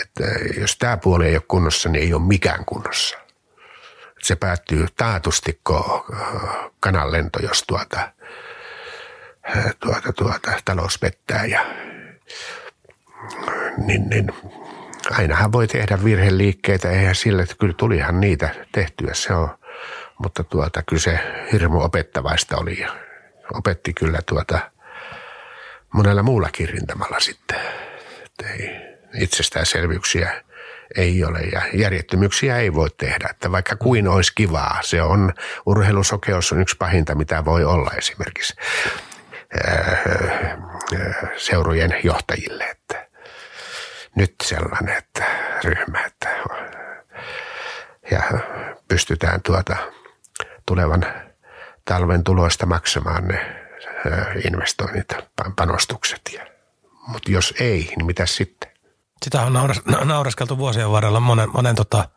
että jos tämä puoli ei ole kunnossa, niin ei ole mikään kunnossa. Se päättyy taatusti, ö, kananlento, jos tuota, tuota, tuota, talous pettää ja niin, niin ainahan voi tehdä virheliikkeitä, eihän sille, että kyllä tulihan niitä tehtyä, se on, mutta tuota, kyllä se hirmu opettavaista oli ja opetti kyllä tuota monella muullakin rintamalla sitten, että ei itsestäänselvyyksiä ei ole ja järjettömyyksiä ei voi tehdä, että vaikka kuin olisi kivaa, se on, urheilusokeus on yksi pahinta, mitä voi olla esimerkiksi seurojen johtajille, että nyt sellainen että ryhmä, että ja pystytään tuota tulevan talven tuloista maksamaan ne ö, investoinnit, pan- panostukset. Mutta jos ei, niin mitä sitten? Sitä on nauras, na- nauraskeltu vuosien varrella monen, monen tota,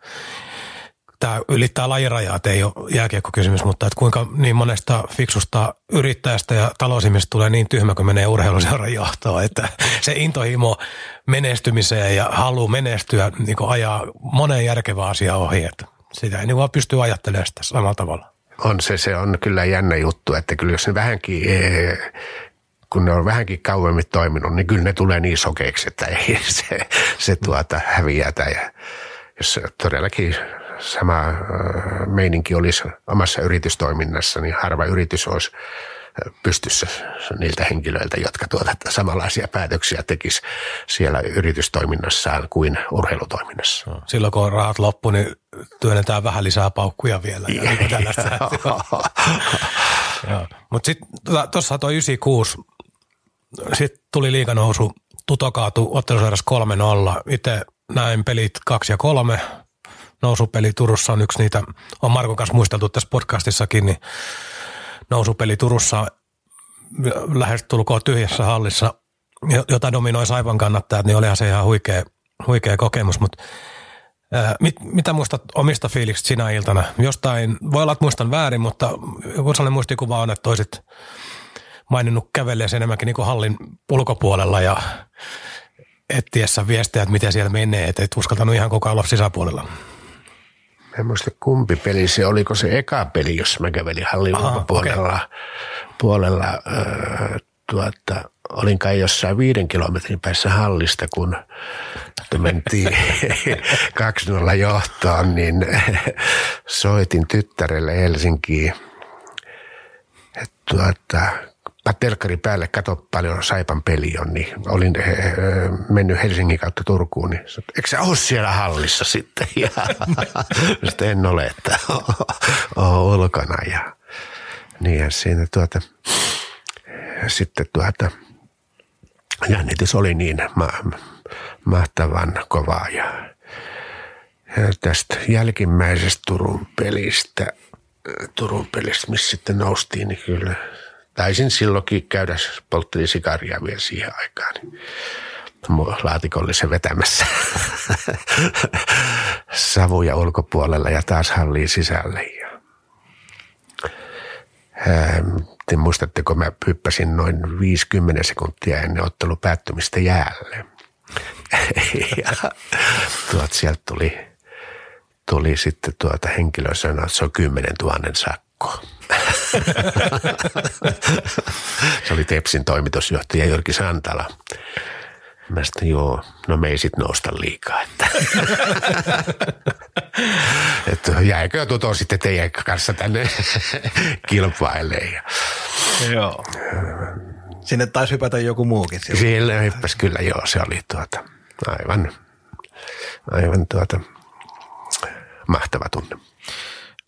tämä ylittää lajirajaa, ei ole jääkiekkokysymys, mutta että kuinka niin monesta fiksusta yrittäjästä ja talousihmisestä tulee niin tyhmä, kun menee urheiluseuran johtoon, että se intohimo menestymiseen ja halu menestyä niin ajaa monen järkevää asiaa ohi, että sitä ei niin vaan pysty ajattelemaan sitä samalla tavalla. On se, se on kyllä jännä juttu, että kyllä jos ne vähänkin, kun ne on vähänkin kauemmin toiminut, niin kyllä ne tulee niin sokeiksi, että ei se, se tuota häviätä. Ja jos todellakin sama meininki olisi omassa yritystoiminnassa, niin harva yritys olisi pystyssä niiltä henkilöiltä, jotka tuota samanlaisia päätöksiä tekis siellä yritystoiminnassaan kuin urheilutoiminnassa. Silloin kun rahat loppu, niin työnnetään vähän lisää paukkuja vielä. Mutta sitten tuossa toi 96, sitten tuli liikanousu, Tuto kaatu ottelusarjassa 3-0. Itse näin pelit 2 ja 3. Nousupeli Turussa on yksi niitä, on Markon kanssa muisteltu tässä podcastissakin, niin nousupeli Turussa lähes tulkoon tyhjässä hallissa, jota dominoi Saipan kannattajat, niin olihan se ihan huikea, huikea kokemus, mutta ää, mit, mitä muistat omista fiiliksistä sinä iltana? Jostain, voi olla, että muistan väärin, mutta joku sellainen muistikuva on, että olisit maininnut kävelleesi enemmänkin niin kuin hallin ulkopuolella ja etsiessä viestejä, että miten siellä menee, että et uskaltanut ihan koko ajan sisäpuolella. en muista kumpi peli se, oliko se eka peli, jos mä kävelin hallin Aha, ulkopuolella. Okay. Puolella, äh, tuota, olin kai jossain viiden kilometrin päässä hallista, kun mentiin 2-0 johtoon, niin soitin tyttärelle Helsinkiin, että tuota, telkkari päälle, kato paljon Saipan peli on, niin olin äh, mennyt Helsingin kautta Turkuun, niin eikö sä ole siellä hallissa sitten? Ja sitten en ole, että oon ulkona ja niin ja siinä tuota, sitten tuota, jännitys oli niin ma- mahtavan kovaa ja, ja tästä jälkimmäisestä Turun pelistä, Turun pelistä, missä sitten noustiin, niin kyllä – taisin silloinkin käydä, polttelin sikaria vielä siihen aikaan, niin laatikollisen vetämässä savuja ulkopuolella ja taas halliin sisälle. Ja, te muistatteko, mä hyppäsin noin 50 sekuntia ennen ottelu päättymistä jäälle. ja tuot sieltä tuli, tuli sitten tuota henkilö sanoi, että se on 10 000 sakko. se oli Tepsin toimitusjohtaja Jyrki Santala. Mä sitten, joo, no me ei sit nousta liikaa. Että, että jäikö tuto sitten teidän kanssa tänne kilpailemaan. Joo. Sinne taisi hypätä joku muukin. Siellä hyppäsi kyllä, joo, se oli tuota, aivan, aivan tuota, mahtava tunne.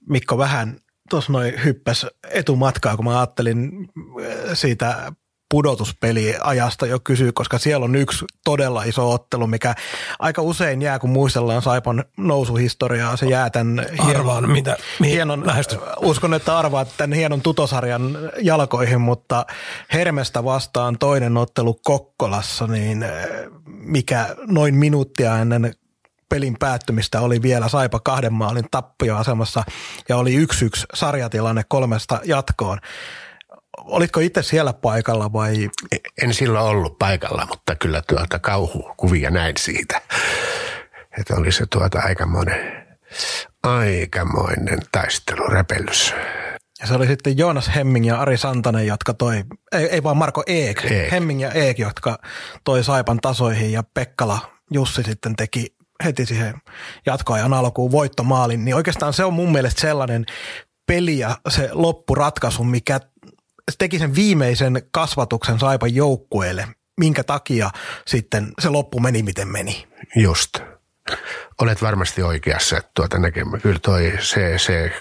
Mikko vähän tuossa noin hyppäs etumatkaa, kun mä ajattelin äh, siitä pudotuspeliajasta jo kysyä, koska siellä on yksi todella iso ottelu, mikä aika usein jää, kun muistellaan Saipan nousuhistoriaa. Se jää tämän Arvaan, hienon, mitä, hienon lähestyt. uskon, että arvaat tämän hienon tutosarjan jalkoihin, mutta Hermestä vastaan toinen ottelu Kokkolassa, niin äh, mikä noin minuuttia ennen pelin päättymistä oli vielä Saipa kahden maalin tappioasemassa ja oli yksi yksi sarjatilanne kolmesta jatkoon. Olitko itse siellä paikalla vai? En silloin ollut paikalla, mutta kyllä tuota kauhukuvia näin siitä. Että oli se tuota aikamoinen, aikamoinen taistelu, repellys. Ja se oli sitten Joonas Hemming ja Ari Santanen, jotka toi, ei, ei vaan Marko Eek, Eek, Hemming ja Eek, jotka toi Saipan tasoihin ja Pekkala Jussi sitten teki heti siihen jatkoajan alkuun voittomaalin, niin oikeastaan se on mun mielestä sellainen peli ja se loppuratkaisu, mikä teki sen viimeisen kasvatuksen Saipan joukkueelle, minkä takia sitten se loppu meni miten meni. Just. Olet varmasti oikeassa, että tuota näkemä. Kyllä toi, se, se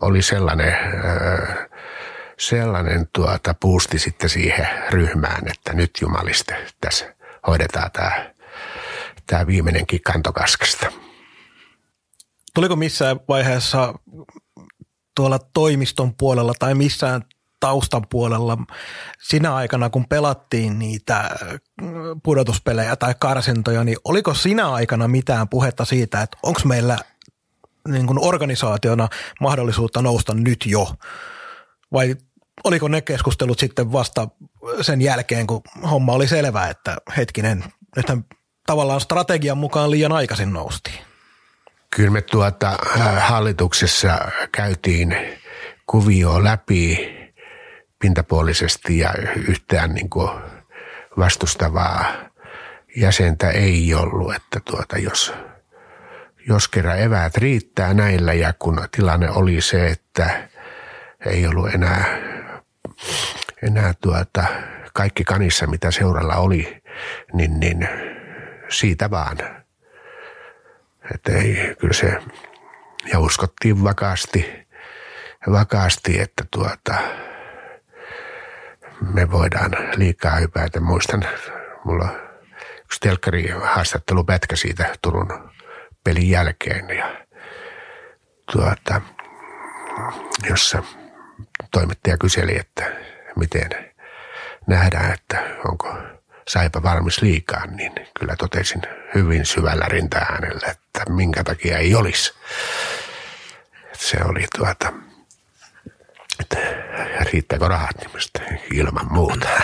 oli sellainen, äh, sellainen tuota puusti sitten siihen ryhmään, että nyt jumaliste tässä hoidetaan tämä tämä viimeinenkin kantokaskesta. Tuliko missään vaiheessa tuolla toimiston puolella tai missään taustan puolella sinä aikana, kun pelattiin niitä pudotuspelejä tai karsintoja, niin oliko sinä aikana mitään puhetta siitä, että onko meillä niin kuin organisaationa mahdollisuutta nousta nyt jo? Vai oliko ne keskustelut sitten vasta sen jälkeen, kun homma oli selvää, että hetkinen, nythän tavallaan strategian mukaan liian aikaisin noustiin? Kyllä me tuota, äh, hallituksessa käytiin kuvio läpi pintapuolisesti ja yhtään niin kuin vastustavaa jäsentä ei ollut, että tuota, jos, jos kerran eväät riittää näillä ja kun tilanne oli se, että ei ollut enää, enää tuota, kaikki kanissa, mitä seuralla oli, niin, niin siitä vaan. Että ei, kyllä se, ja uskottiin vakaasti, vakaasti että tuota, me voidaan liikaa hypätä. Muistan, mulla yksi telkkari haastattelupätkä siitä Turun pelin jälkeen ja tuota, jossa toimittaja kyseli, että miten nähdään, että onko saipa valmis liikaa, niin kyllä totesin hyvin syvällä rintaäänellä, että minkä takia ei olisi. Se oli tuota, että riittääkö rahat nimestä ilman muuta.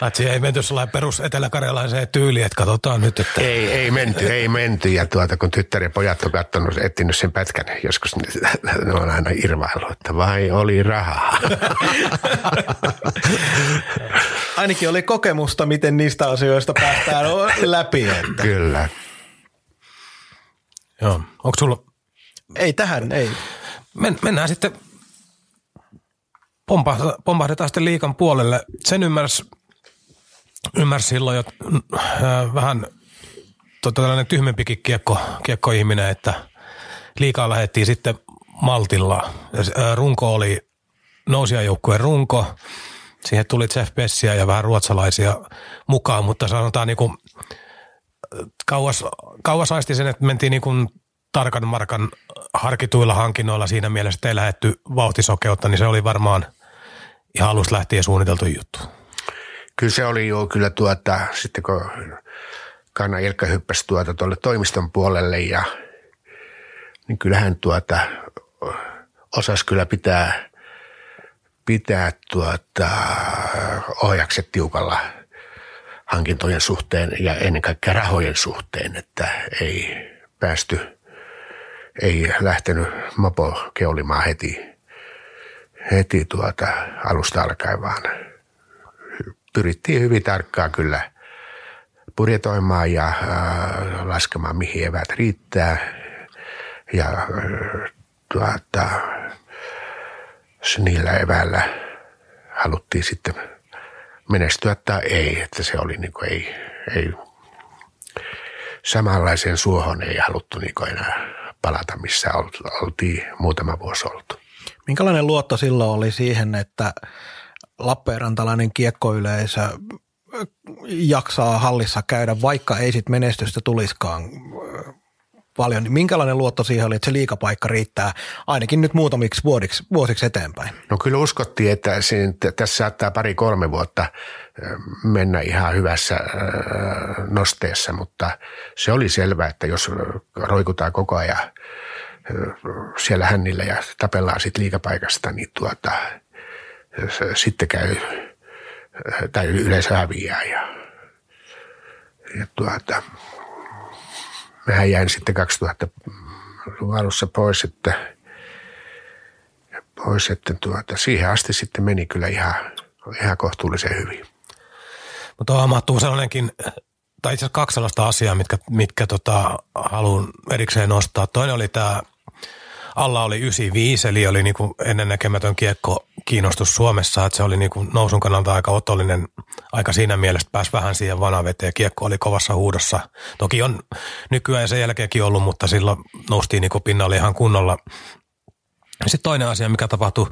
Atsi ei menty sellainen perus eteläkarjalaiseen tyyliin, että katsotaan nyt, että... Ei, ei menty, ei menty. Ja tuota, kun tyttär ja pojat on katsonut, etsinyt sen pätkän joskus, niin ne on aina irvailu, että vai oli rahaa. Ainakin oli kokemusta, miten niistä asioista päästään läpi. Että. Kyllä. Joo. Onko sulla... Ei tähän, ei. Men, mennään sitten, pompahdetaan, pompahdetaan sitten liikan puolelle. Sen ymmärsi, ymmärsi silloin jo äh, vähän tota, tällainen tyhmempikin kiekko, kiekkoihminen, että liikaa lähdettiin sitten maltilla. Äh, runko oli nousijajoukkueen runko. Siihen tuli Jeff Bessia ja vähän ruotsalaisia mukaan, mutta sanotaan niin kuin, kauas, kauas aisti sen, että mentiin niin kuin tarkan markan harkituilla hankinnoilla siinä mielessä, että ei lähetty vauhtisokeutta, niin se oli varmaan ihan alusta lähtien suunniteltu juttu. Kyllä se oli jo kyllä tuota, sitten kun Kanna Ilkka hyppäsi tuota tuolle toimiston puolelle ja niin kyllähän tuota osasi kyllä pitää, pitää tuota ohjakset tiukalla hankintojen suhteen ja ennen kaikkea rahojen suhteen, että ei päästy ei lähtenyt mopo keulimaan heti, heti tuota alusta alkaen, vaan pyrittiin hyvin tarkkaan kyllä budjetoimaan ja äh, laskemaan, mihin evät riittää. Ja tuota, niillä eväillä haluttiin sitten menestyä tai ei, että se oli niin kuin ei, ei samanlaiseen suohon ei haluttu niin enää palata, missä oltiin muutama vuosi oltu. Minkälainen luotto silloin oli siihen, että Lappeenrantalainen kiekkoyleisö jaksaa hallissa käydä, vaikka ei sit menestystä tuliskaan paljon, niin minkälainen luotto siihen oli, että se liikapaikka riittää ainakin nyt muutamiksi vuosiksi, vuosiksi eteenpäin? No kyllä uskottiin, että tässä saattaa pari-kolme vuotta mennä ihan hyvässä nosteessa, mutta se oli selvää, että jos roikutaan koko ajan siellä hännillä ja tapellaan sitten liikapaikasta, niin tuota, sitten käy, tai yleensä häviää ja, ja tuota, Mähän jäin sitten 2000 alussa pois, että, pois, että tuota, siihen asti sitten meni kyllä ihan, ihan kohtuullisen hyvin. Mutta mahtuu sellainenkin, tai itse asiassa kaksi sellaista asiaa, mitkä, mitkä tota, haluan erikseen nostaa. Toinen oli tämä alla oli 95, eli oli niin kuin ennennäkemätön kiekko kiinnostus Suomessa, että se oli niin kuin nousun kannalta aika otollinen aika siinä mielessä, pääsi vähän siihen vanaveteen. Kiekko oli kovassa huudossa. Toki on nykyään sen jälkeenkin ollut, mutta silloin noustiin niin kuin pinnalle ihan kunnolla. Sitten toinen asia, mikä tapahtui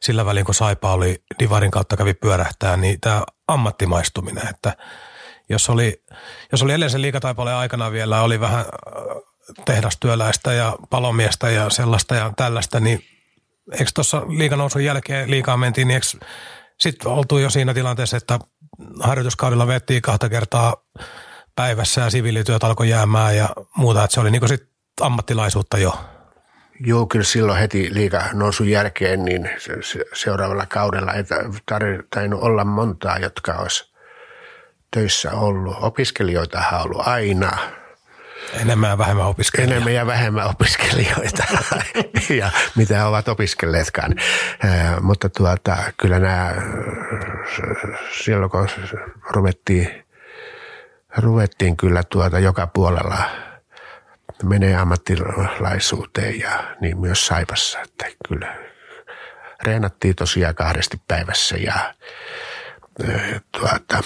sillä välin, kun Saipa oli Divarin kautta kävi pyörähtää, niin tämä ammattimaistuminen, että jos oli, jos oli edellisen liikataipaleen aikana vielä, oli vähän tehdastyöläistä ja palomiestä ja sellaista ja tällaista, niin eikö tuossa liikanousun jälkeen liikaa mentiin, niin sitten oltu jo siinä tilanteessa, että harjoituskaudella vettiin kahta kertaa päivässä ja siviilityöt alkoi jäämään ja muuta, että se oli niinku sitten ammattilaisuutta jo. Joo, kyllä silloin heti liiga nousun jälkeen, niin seuraavalla kaudella ei tainnut olla montaa, jotka olisi töissä ollut. Opiskelijoita on ollut aina – Enemmän ja vähemmän opiskelijoita. Enemmän ja vähemmän opiskelijoita ja mitä ovat opiskelleetkaan. mutta tuota, kyllä nämä, silloin kun ruvettiin ruvettiin kyllä tuota joka puolella menee ammattilaisuuteen ja niin myös Saipassa, että kyllä reenattiin tosiaan kahdesti päivässä ja tuota,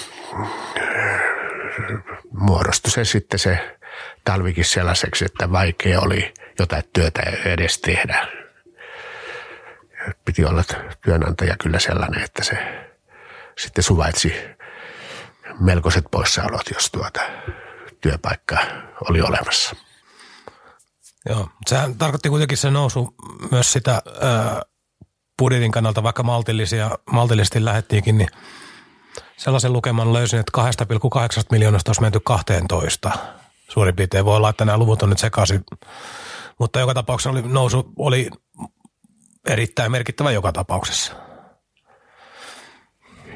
muodostui se sitten se talvikin sellaiseksi, että vaikea oli jotain työtä edes tehdä. Piti olla työnantaja kyllä sellainen, että se sitten suvaitsi melkoiset poissaolot, jos tuota työpaikka oli olemassa. Joo, sehän tarkoitti kuitenkin se nousu myös sitä ää, budjetin kannalta, vaikka maltillisia, maltillisesti lähettiinkin, niin sellaisen lukeman löysin, että 2,8 miljoonasta olisi menty 12 suurin piirtein. Voi olla, että nämä luvut on nyt sekaisin, mutta joka tapauksessa oli, nousu oli erittäin merkittävä joka tapauksessa.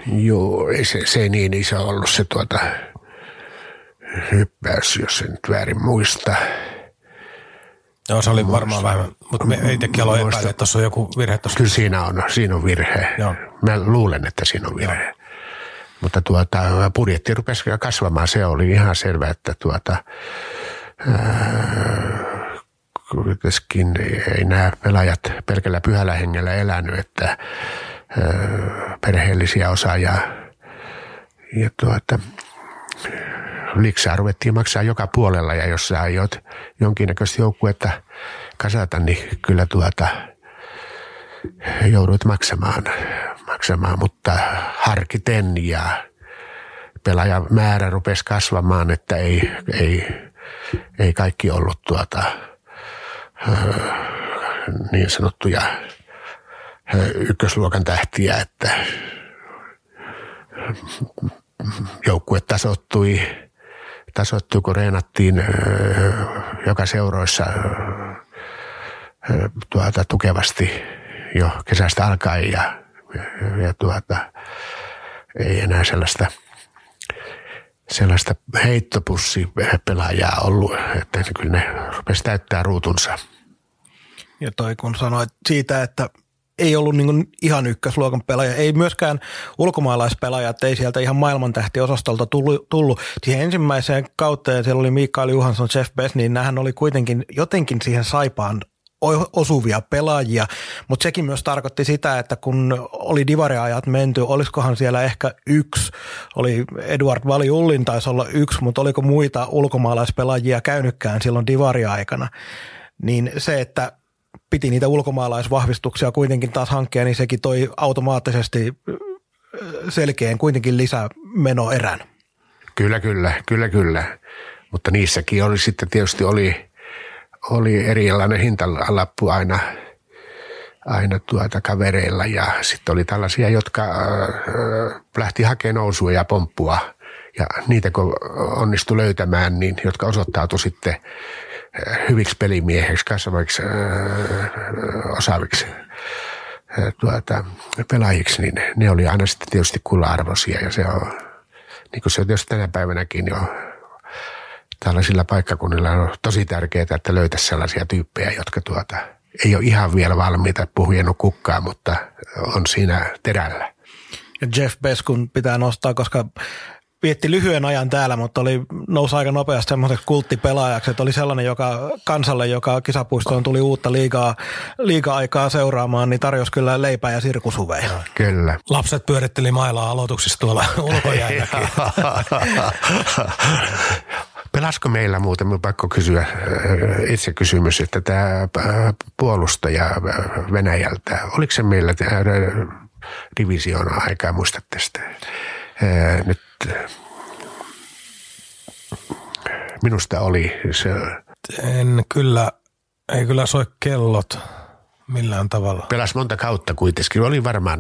Joo, ei se, se ei niin iso ollut se tuota hyppäys, jos en nyt väärin muista. Joo, se oli varmaan vähemmän, mutta me ei tekin aloin epäillä, että tuossa on joku virhe tuossa. Kyllä siinä on, siinä on virhe. Joo. Mä luulen, että siinä on virhe. Joo. Mutta tuota, budjetti rupesi kasvamaan. Se oli ihan selvä, että tuota, kuitenkin ei nämä pelaajat pelkällä pyhällä hengellä elänyt, että ää, perheellisiä osaajia ja tuota, liksaa ruvettiin maksaa joka puolella ja jos sä aiot jonkinnäköistä joukkuetta kasata, niin kyllä tuota, joudut maksamaan, maksamaan, mutta harkiten ja pelaajamäärä rupesi kasvamaan, että ei, ei, ei kaikki ollut tuota, niin sanottuja ykkösluokan tähtiä, että joukkue tasottui, tasoittui kun reenattiin joka seuroissa tuota, tukevasti jo kesästä alkaen ja, ja tuota, ei enää sellaista sellaista heittopussipelaajaa ollut, että kyllä ne rupesi täyttää ruutunsa. Ja toi kun sanoit siitä, että ei ollut niin ihan ykkösluokan pelaaja, ei myöskään ulkomaalaispelaajat, ei sieltä ihan maailmantähtiosastolta tullut. Siihen ensimmäiseen kautta, siellä oli Mikael Johansson, Jeff Bess, niin nämähän oli kuitenkin jotenkin siihen saipaan osuvia pelaajia, mutta sekin myös tarkoitti sitä, että kun oli divariajat menty, olisikohan siellä ehkä yksi, oli Eduard Vali Ullin taisi olla yksi, mutta oliko muita ulkomaalaispelaajia käynytkään silloin divariaikana, niin se, että piti niitä ulkomaalaisvahvistuksia kuitenkin taas hankkia, niin sekin toi automaattisesti selkeän kuitenkin lisämenoerän. Kyllä, kyllä, kyllä, kyllä. Mutta niissäkin oli sitten tietysti oli, oli erilainen hintalappu aina, aina tuota kavereilla. Ja sitten oli tällaisia, jotka äh, lähti hakemaan nousua ja pomppua. Ja niitä kun onnistui löytämään, niin jotka osoittautui sitten hyviksi pelimieheksi, kasvaviksi osaaviksi tuota, pelaajiksi, niin ne oli aina sitten tietysti kulla-arvoisia ja se on, niin kuin se on tietysti tänä päivänäkin jo tällaisilla paikkakunnilla on tosi tärkeää, että löytäisi sellaisia tyyppejä, jotka tuota, ei ole ihan vielä valmiita puhujen kukkaa, mutta on siinä terällä. Ja Jeff Beskun pitää nostaa, koska vietti lyhyen ajan täällä, mutta oli, nousi aika nopeasti semmoiseksi kulttipelaajaksi, että oli sellainen, joka kansalle, joka kisapuistoon tuli uutta liigaa, liiga-aikaa seuraamaan, niin tarjosi kyllä leipää ja sirkusuveja. Kyllä. Lapset pyöritteli mailaa aloituksissa tuolla ulkojäännäkin. Pelasko meillä muuten, minun pakko kysyä äh, itse kysymys, että tämä äh, puolustaja äh, Venäjältä, oliko se meillä divisioona aikaa, muistatte sitä? Nyt minusta oli se. En kyllä, ei kyllä soi kellot millään tavalla. Pelas monta kautta kuitenkin, oli varmaan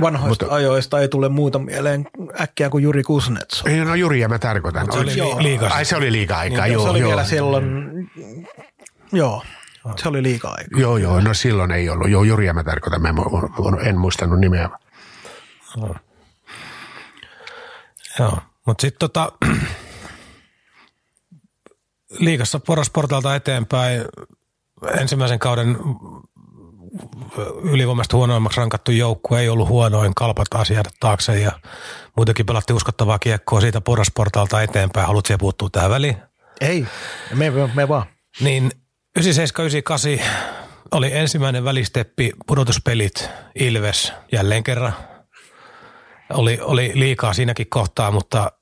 Vanhoista Mutta, ajoista ei tule muuta mieleen äkkiä kuin Juri Kusnets. Ei, no Juria mä tarkoitan. se oli joo. liiga. Ai se oli liiga-aikaa, niin, joo. Se oli joo. vielä silloin, joo, se oli liiga-aika. Joo, joo, no silloin ei ollut. Joo, Juria mä tarkoitan, mä en, en muistanut nimeä. No. Joo, mutta sitten tota, liikassa porosportalta eteenpäin ensimmäisen kauden ylivoimasta huonoimmaksi rankattu joukkue, ei ollut huonoin, kalpat asiat taakse ja muutenkin pelattiin uskottavaa kiekkoa siitä porrasportaalta eteenpäin. Haluatko siellä puuttua tähän väliin? Ei, me, me, me vaan. Niin 97-98 oli ensimmäinen välisteppi, pudotuspelit, Ilves jälleen kerran. Oli, oli liikaa siinäkin kohtaa, mutta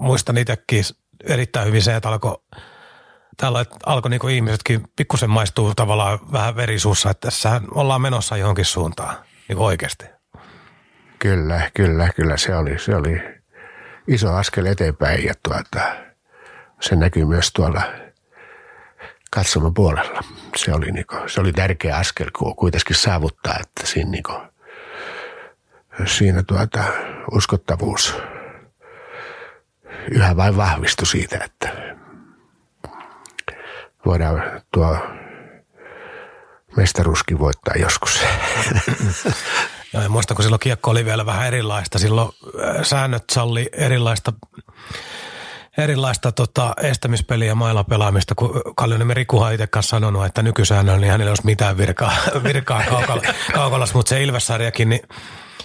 muistan itsekin erittäin hyvin se, että alkoi täällä alkoi niinku ihmisetkin pikkusen maistuu tavallaan vähän verisuussa, että tässä ollaan menossa johonkin suuntaan niin oikeasti. Kyllä, kyllä, kyllä se oli, se oli iso askel eteenpäin ja tuota, se näkyy myös tuolla katsoman puolella. Se oli, niinku, se oli tärkeä askel kuitenkin saavuttaa, että siinä, niinku, siinä tuota, uskottavuus yhä vain vahvistui siitä, että voidaan tuo mestaruuskin voittaa joskus. Ja muistan, kun silloin kiekko oli vielä vähän erilaista. Silloin äh, säännöt salli erilaista erilaista tota, estämispeliä ja mailla pelaamista, kun Kallioniemen Rikuhan itse kanssa sanonut, että nykysäännöllä niin hänellä olisi mitään virkaa, virkaa kaukal, kaukalassa, mutta se Ilvessarjakin, niin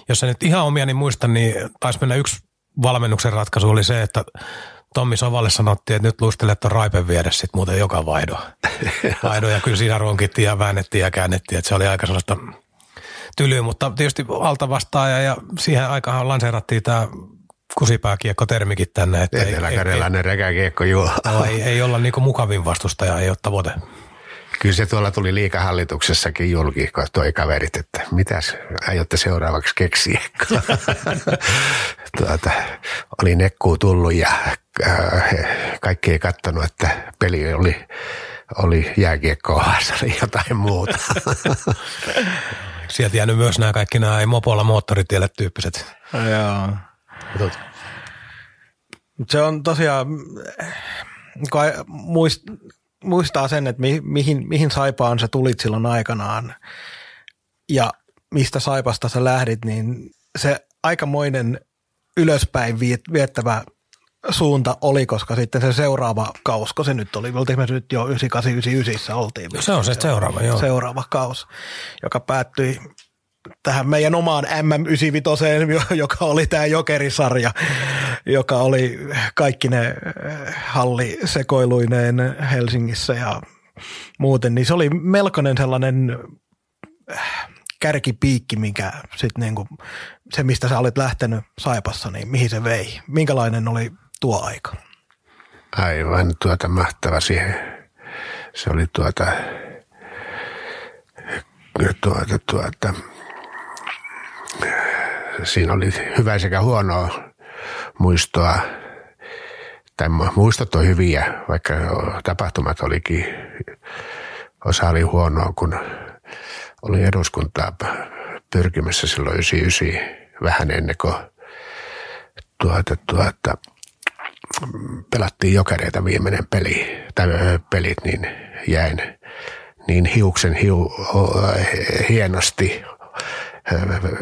jos en nyt ihan omia niin muista, niin taisi mennä yksi valmennuksen ratkaisu oli se, että Tommi Sovalle sanottiin, että nyt luistelet tuon raipen viedä sit muuten joka vaihdo. vaihdo ja kyllä siinä ronkittiin ja väännettiin ja käännettiin, että se oli aika sellaista tylyä, mutta tietysti alta vastaaja ja siihen aikaan lanseerattiin tämä kusipääkiekko-termikin tänne. Että Etelä-Karjalainen rekäkiekko, joo. No, ei, ei olla niinku mukavin vastustaja, ei ole tavoite. Kyllä se tuolla tuli liikahallituksessakin julki, kun toi kaverit, että mitäs aiotte seuraavaksi keksiä. tuota, oli nekkuu tullut ja äh, kaikki ei kattanut, että peli oli, oli jääkiekkoa, se oli jotain muuta. Sieltä jäänyt myös nämä kaikki nämä ei mopolla moottoritielle tyyppiset. Joo. Se on tosiaan, kun muist, muistaa sen, että mi, mihin, mihin Saipaan sä tulit silloin aikanaan ja mistä Saipasta sä lähdit, niin se aikamoinen ylöspäin viettävä suunta oli, koska sitten se seuraava kaus, kun se nyt oli, oltiin me nyt jo 9899 oltiin. Se on se seuraava, joo. Seuraava kaus, joka päättyi tähän meidän omaan MM95, joka oli tämä jokerisarja, joka oli kaikki ne eh, hallisekoiluineen Helsingissä ja muuten, niin se oli melkoinen sellainen eh, kärkipiikki, mikä sitten niinku, se, mistä sä olit lähtenyt Saipassa, niin mihin se vei? Minkälainen oli tuo aika? Aivan tuota mahtava siihen. Se oli tuota, tuota, tuota, siinä oli hyvä sekä huonoa muistoa. Tai muistot on hyviä, vaikka tapahtumat olikin, osa oli huonoa, kun oli eduskuntaa pyrkimässä silloin 99 vähän ennen kuin tuota, tuota, pelattiin jokereita viimeinen peli, tai pelit, niin jäin niin hiuksen hiu, hienosti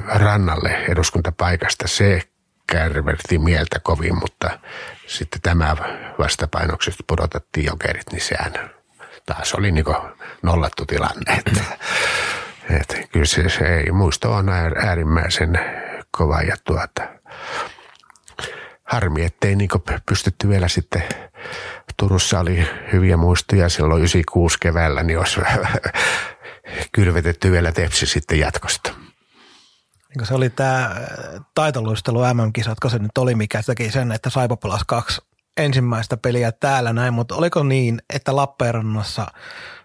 rannalle eduskuntapaikasta. Se kärverti mieltä kovin, mutta sitten tämä vastapainoksesta pudotettiin jokerit, niin sehän taas oli niin nollattu tilanne. Että, että kyllä se, se ei, muisto on äärimmäisen kova ja tuota, harmi, ettei niin pystytty vielä sitten Turussa oli hyviä muistoja silloin 96 keväällä, niin olisi kylvetetty vielä tepsi sitten jatkosta niin se oli tämä äh, taitoluistelu MM-kisat, kun se nyt oli, mikä teki sen, että Saipa pelasi kaksi ensimmäistä peliä täällä näin, mutta oliko niin, että Lappeenrannassa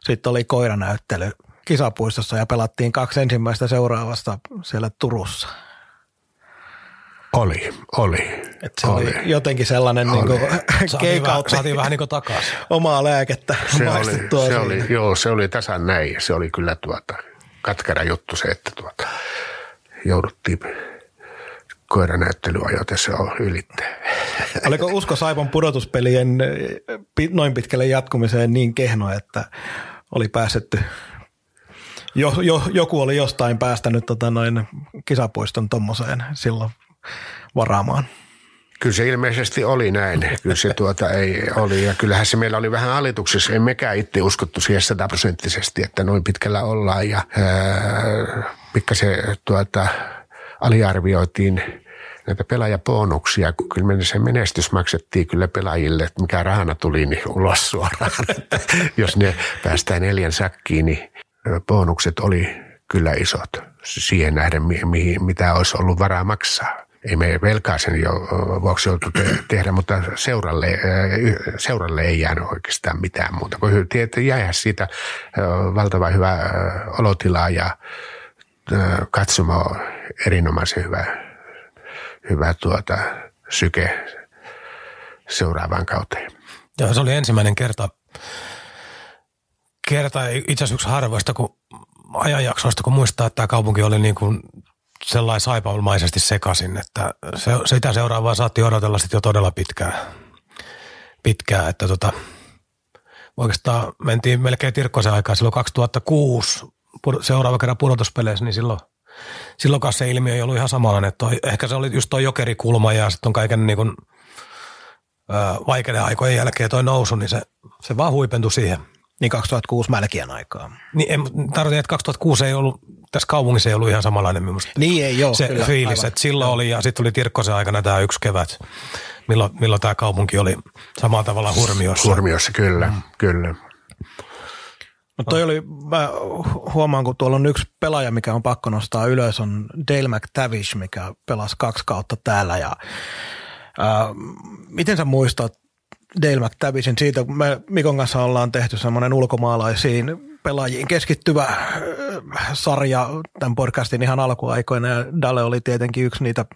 sitten oli koiranäyttely kisapuistossa ja pelattiin kaksi ensimmäistä seuraavasta siellä Turussa? Oli, oli. Et se oli. oli jotenkin sellainen oli. niin keikautti. Saatiin vähän niin takaisin. Omaa lääkettä se oli, se oli, joo, se oli tasan näin. Se oli kyllä tuota, katkera juttu se, että tuota, jouduttiin koiranäyttely ajotessa ylittää. Oliko usko Saipan pudotuspelien noin pitkälle jatkumiseen niin kehno, että oli päästetty, jo, jo, joku oli jostain päästänyt tota noin kisapuiston tuommoiseen silloin varaamaan? Kyllä se ilmeisesti oli näin. Kyllä se tuota ei oli. Ja kyllähän se meillä oli vähän alituksessa. Ei mekään itse uskottu siihen sataprosenttisesti, että noin pitkällä ollaan. Ja pikkasen tuota, aliarvioitiin näitä pelaajabonuksia, kun kyllä se menestys maksettiin kyllä pelaajille, että mikä rahana tuli niin ulos suoraan. Jos ne päästään neljän sakkiin, niin bonukset oli kyllä isot siihen nähden, mihin, mitä olisi ollut varaa maksaa ei me velkaisen jo vuoksi joutu te- tehdä, mutta seuralle, seuralle ei jäänyt oikeastaan mitään muuta kuin jäädä siitä valtavan hyvä olotila ja katsomo erinomaisen hyvä, hyvä tuota, syke seuraavaan kauteen. Joo, se oli ensimmäinen kerta, kerta itse asiassa yksi harvoista kun ajanjaksoista, kun muistaa, että tämä kaupunki oli niin kuin sellainen saipalmaisesti sekaisin, että se, sitä seuraavaa saatti odotella sitten jo todella pitkään. pitkään että tota, oikeastaan mentiin melkein Tirkkosen aikaa silloin 2006 seuraava kerran pudotuspeleissä, niin silloin, silloin se ilmiö ei ollut ihan samanlainen. Toi, ehkä se oli just tuo jokerikulma ja sitten on kaiken niin kuin, vaikeiden aikojen jälkeen toi nousu, niin se, se vaan huipentui siihen. Niin 2006 Mälkien aikaa. Niin en, tarkoitan, että 2006 ei ollut, tässä kaupungissa ei ollut ihan samanlainen minusta. Niin ei ole, Se kyllä, fiilis, aivan. että silloin oli ja sitten tuli Tirkkosen aikana tämä yksi kevät, milloin, milloin tämä kaupunki oli samalla tavalla hurmiossa. Hurmiossa, kyllä, mm. kyllä. No toi oli, mä huomaan, kun tuolla on yksi pelaaja, mikä on pakko nostaa ylös, on Dale McTavish, mikä pelasi kaksi kautta täällä. Ja, ää, miten sä muistat Dale McTavishin siitä, kun me Mikon kanssa ollaan tehty semmoinen ulkomaalaisiin pelaajiin keskittyvä sarja tämän podcastin ihan alkuaikoina ja Dale oli tietenkin yksi niitä,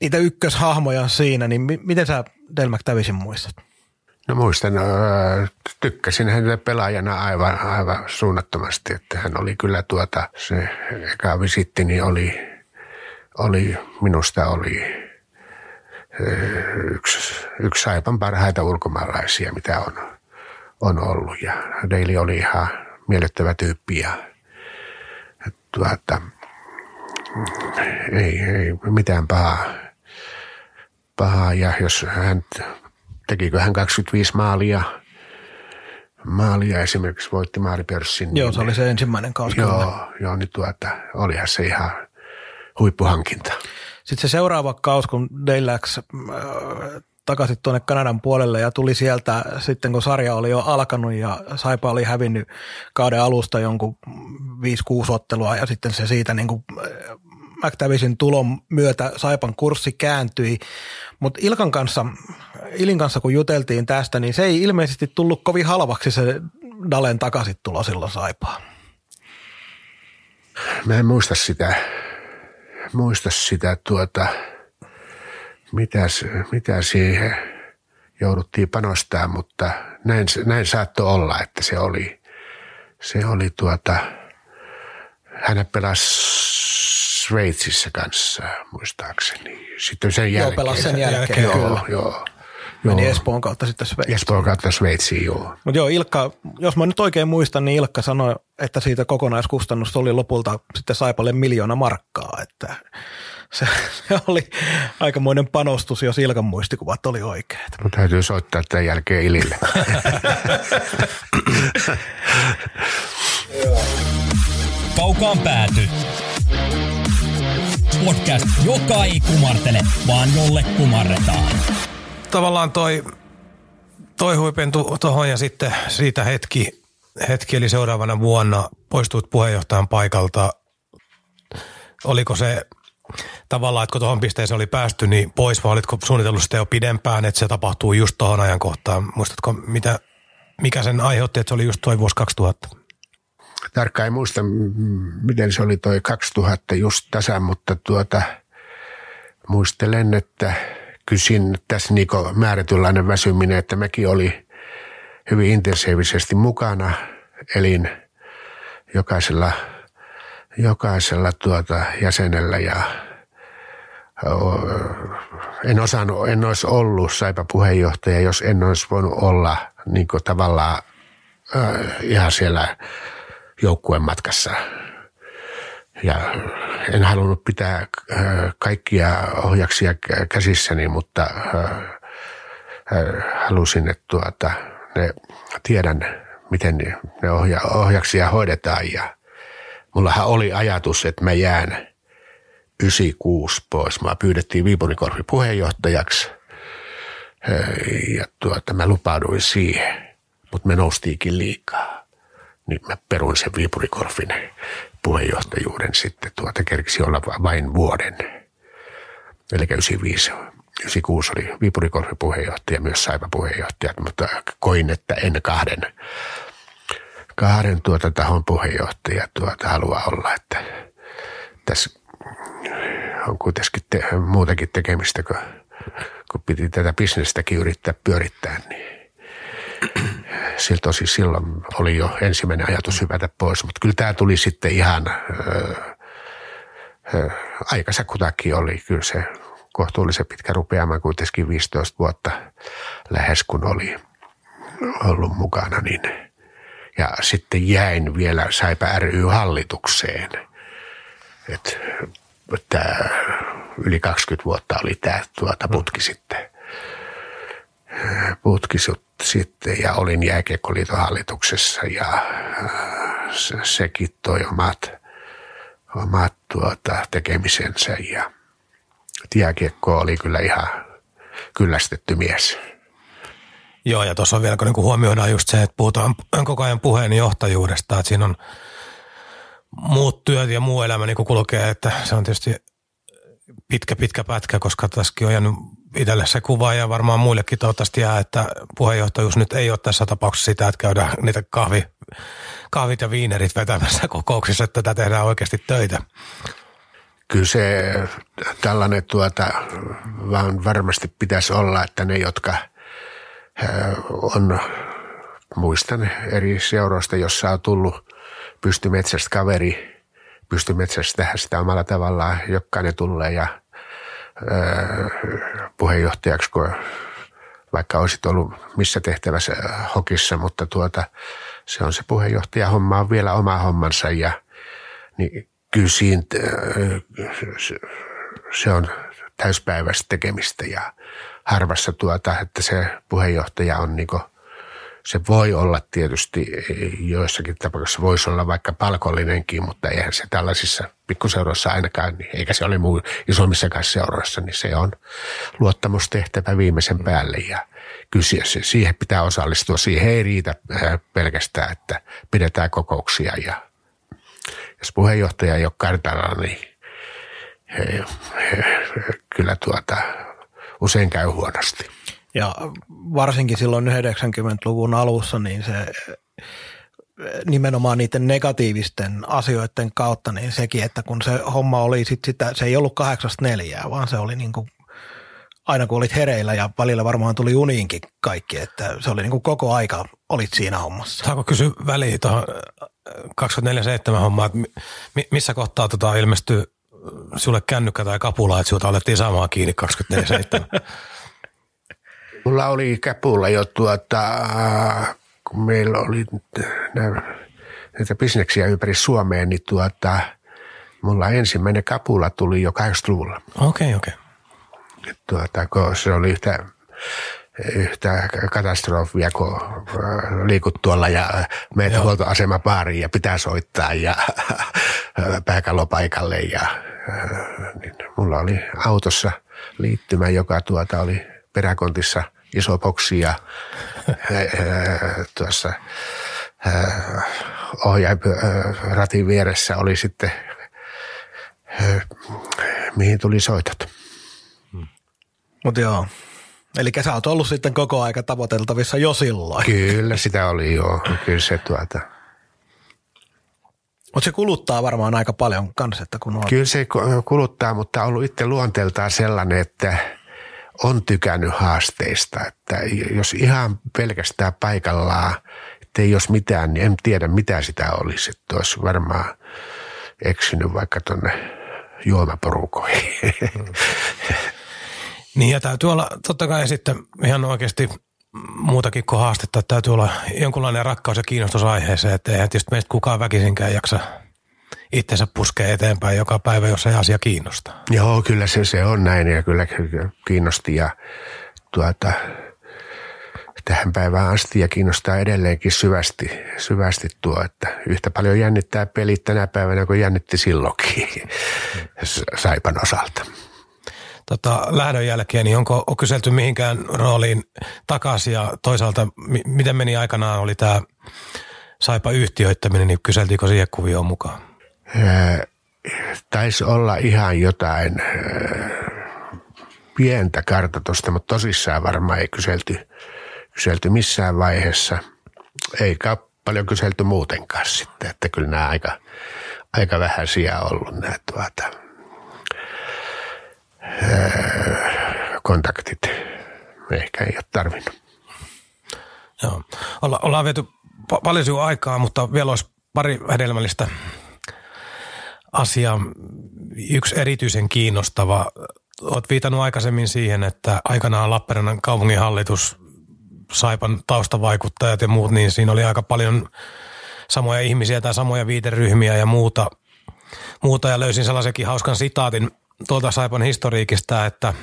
niitä ykköshahmoja siinä, niin mi- miten sä Dale McTavishin muistat? No muistan, tykkäsin hänelle pelaajana aivan, aivan suunnattomasti, että hän oli kyllä tuota, se eka visitti niin oli, oli, minusta oli yksi, yksi Saipan parhaita ulkomaalaisia, mitä on, on ollut. Ja Daily oli ihan miellyttävä tyyppi ja tuota, ei, ei mitään pahaa. pahaa. Ja jos hän, tekikö hän 25 maalia, maalia esimerkiksi voitti maalipörssin. Joo, niin- se oli se ensimmäinen kausi. Joo, joo, niin tuota, olihan se ihan huippuhankinta. Sitten se seuraava kaus, kun Dale läks, äh, takaisin tuonne Kanadan puolelle ja tuli sieltä sitten, kun sarja oli jo alkanut ja Saipa oli hävinnyt kauden alusta jonkun 5-6 ottelua ja sitten se siitä niin kuin McTavishin tulon myötä Saipan kurssi kääntyi, mutta Ilkan kanssa, Ilin kanssa kun juteltiin tästä, niin se ei ilmeisesti tullut kovin halvaksi se Dalen takaisin tulo silloin Saipaan. Mä en muista sitä, muista sitä tuota, mitä, se- mitä siihen jouduttiin panostaa, mutta näin, näin saattoi olla, että se oli, se oli tuota, hän pelasi Sveitsissä kanssa, muistaakseni. Sitten sen jälkeen. pelasi sen jälkeen, joo, kyllä. Joo, Meni joo. Espoon kautta sitten Sveitsiin. Espoon kautta Sveitsiin, joo. Mutta joo, Ilkka, jos mä nyt oikein muistan, niin Ilkka sanoi, että siitä kokonaiskustannus oli lopulta sitten Saipalle miljoona markkaa, että se, se oli aikamoinen panostus, jos Ilkan muistikuvat oli oikeat. Mun täytyy soittaa tämän jälkeen Ilille. Kaukaan pääty. Podcast, joka ei kumartele, vaan jolle kumarretaan. Tavallaan toi, toi huipentui tuohon ja sitten siitä hetki, hetki eli seuraavana vuonna poistuit puheenjohtajan paikalta. Oliko se tavallaan, että kun tuohon pisteeseen oli päästy, niin pois vai olitko suunnitellut sitä jo pidempään, että se tapahtuu just tuohon ajankohtaan? Muistatko, mitä, mikä sen aiheutti, että se oli just tuo vuosi 2000? Tarkkaan en muista, miten se oli toi 2000 just tasan, mutta tuota, muistelen, että kysin tässä niinku määrätynlainen väsyminen, että mäkin oli hyvin intensiivisesti mukana, elin jokaisella, jokaisella tuota jäsenellä ja en osannut, en olisi ollut Saipa puheenjohtaja, jos en olisi voinut olla niin tavallaan äh, ihan siellä joukkueen matkassa. Ja en halunnut pitää kaikkia ohjaksia käsissäni, mutta halusin, että tuota, ne, tiedän, miten ne ohja, ohjaksia hoidetaan. Ja mullahan oli ajatus, että mä jään 96 pois. Mä pyydettiin Viipurikorvi puheenjohtajaksi ja tuota, mä lupauduin siihen, mutta me noustiikin liikaa. Niin mä peruin sen Viipurikorvin puheenjohtajuuden sitten. Tuota kerkisi olla vain vuoden. Eli 95 96 oli Viipurikorvin puheenjohtaja, myös Saipa puheenjohtaja, mutta koin, että en kahden, kahden tuota tahon puheenjohtaja tuota haluaa olla, että tässä on kuitenkin te, muutakin tekemistä, kun, kun piti tätä bisnestäkin yrittää pyörittää, niin siltä tosi silloin oli jo ensimmäinen ajatus hypätä pois, mutta kyllä tämä tuli sitten ihan öö, öö, aikansa kutakin oli kyllä se kohtuullisen pitkä rupeama, kuitenkin 15 vuotta lähes kun oli ollut mukana, niin ja sitten jäin vielä Saipa ry-hallitukseen. Että yli 20 vuotta oli tämä tuota putki sitten. Putki sitten ja olin jääkiekkoliiton hallituksessa ja se, sekin toi omat, omat tuota, tekemisensä ja jääkiekko oli kyllä ihan kyllästetty mies. Joo, ja tuossa on vielä, kun niinku huomioidaan just se, että puhutaan koko ajan puheenjohtajuudesta, että siinä on muut työt ja muu elämä niin kulkee, että se on tietysti pitkä, pitkä pätkä, koska tässäkin on jäänyt itselle se kuva ja varmaan muillekin toivottavasti jää, että puheenjohtajuus nyt ei ole tässä tapauksessa sitä, että käydään niitä kahvi, kahvit ja viinerit vetämässä kokouksissa, että tätä tehdään oikeasti töitä. Kyllä se tällainen tuota, vaan varmasti pitäisi olla, että ne, jotka on, muistan eri seuroista, jossa on tullut pystymetsästä kaveri, pystymetsästä sitä omalla tavallaan, jokainen tulee ja puheenjohtajaksi, kun vaikka olisit ollut missä tehtävässä hokissa, mutta tuota, se on se puheenjohtaja homma on vielä oma hommansa ja niin kyllä siinä, se on täyspäiväistä tekemistä ja harvassa tuota, että se puheenjohtaja on niin se voi olla tietysti joissakin tapauksissa, voisi olla vaikka palkollinenkin, mutta eihän se tällaisissa pikkuseuroissa ainakaan, niin eikä se ole muu isommissakaan seuroissa, niin se on luottamustehtävä viimeisen päälle ja kysyä se, siihen pitää osallistua. Siihen ei riitä äh, pelkästään, että pidetään kokouksia ja jos puheenjohtaja ei ole kartalla, niin he, he, kyllä tuota, usein käy huonosti. Ja varsinkin silloin 90-luvun alussa, niin se nimenomaan niiden negatiivisten asioiden kautta, niin sekin, että kun se homma oli sit sitä, se ei ollut kahdeksasta neljää, vaan se oli niin kuin aina kun olit hereillä ja välillä varmaan tuli uniinkin kaikki, että se oli niin kuin koko aika olit siinä hommassa. Saako kysyä väliin tuohon 24-7 hommaan, että missä kohtaa tota ilmestyy sulle kännykkä tai kapula, että sinulta alettiin saamaan kiinni 24-7? Mulla oli käpulla jo tuota, kun meillä oli näitä bisneksiä ympäri Suomeen, niin tuota, mulla ensimmäinen kapula tuli jo 80-luvulla. Okei, okay, okei. Okay. Tuota, kun se oli yhtä, yhtä katastrofia, kun liikut tuolla ja meitä huoltoasemapaariin ja pitää soittaa ja pääkallopaikalle. Ja, niin mulla oli autossa liittymä, joka tuota oli peräkontissa – iso boksi ja tuossa ohjainratin vieressä oli sitten, mihin tuli soitot. Mutta joo, Eli sä oot ollut sitten koko aika tavoiteltavissa jo silloin. Kyllä, sitä oli jo. Kyllä se tuota. Mutta se kuluttaa varmaan aika paljon kanssa, että kun on... Kyllä se kuluttaa, mutta on ollut itse luonteeltaan sellainen, että – on tykännyt haasteista, että jos ihan pelkästään paikallaan, että ei jos mitään, niin en tiedä mitä sitä olisi, että olisi varmaan eksynyt vaikka tuonne juomaporukoihin. Mm. Niin ja täytyy olla totta kai sitten ihan oikeasti muutakin kuin haastetta, että täytyy olla jonkunlainen rakkaus ja kiinnostus aiheeseen, että eihän tietysti meistä kukaan väkisinkään jaksa itsensä puskee eteenpäin joka päivä, jos ei asia kiinnostaa. Joo, kyllä se, se on näin ja kyllä kiinnosti ja tuota, tähän päivään asti ja kiinnostaa edelleenkin syvästi, syvästi tuo, että yhtä paljon jännittää pelit tänä päivänä kuin jännitti silloinkin Saipan osalta. Tota, lähdön jälkeen, niin onko on kyselty mihinkään rooliin takaisin ja toisaalta mi- miten meni aikanaan oli tämä Saipa yhtiöittäminen, niin kyseltiinkö siihen kuvioon mukaan? Taisi olla ihan jotain pientä kartoitusta, mutta tosissaan varmaan ei kyselty, kyselty missään vaiheessa. Eikä paljon kyselty muutenkaan sitten, että kyllä nämä aika, aika vähäisiä ollut nämä tuota, kontaktit. Ehkä ei ole tarvinnut. Joo. Olla, ollaan viety pa- paljon aikaa, mutta vielä olisi pari hedelmällistä asia, yksi erityisen kiinnostava. Olet viitannut aikaisemmin siihen, että aikanaan Lappeenrannan kaupunginhallitus, Saipan taustavaikuttajat ja muut, niin siinä oli aika paljon samoja ihmisiä tai samoja viiteryhmiä ja muuta. muuta ja löysin sellaisenkin hauskan sitaatin tuolta Saipan historiikista, että –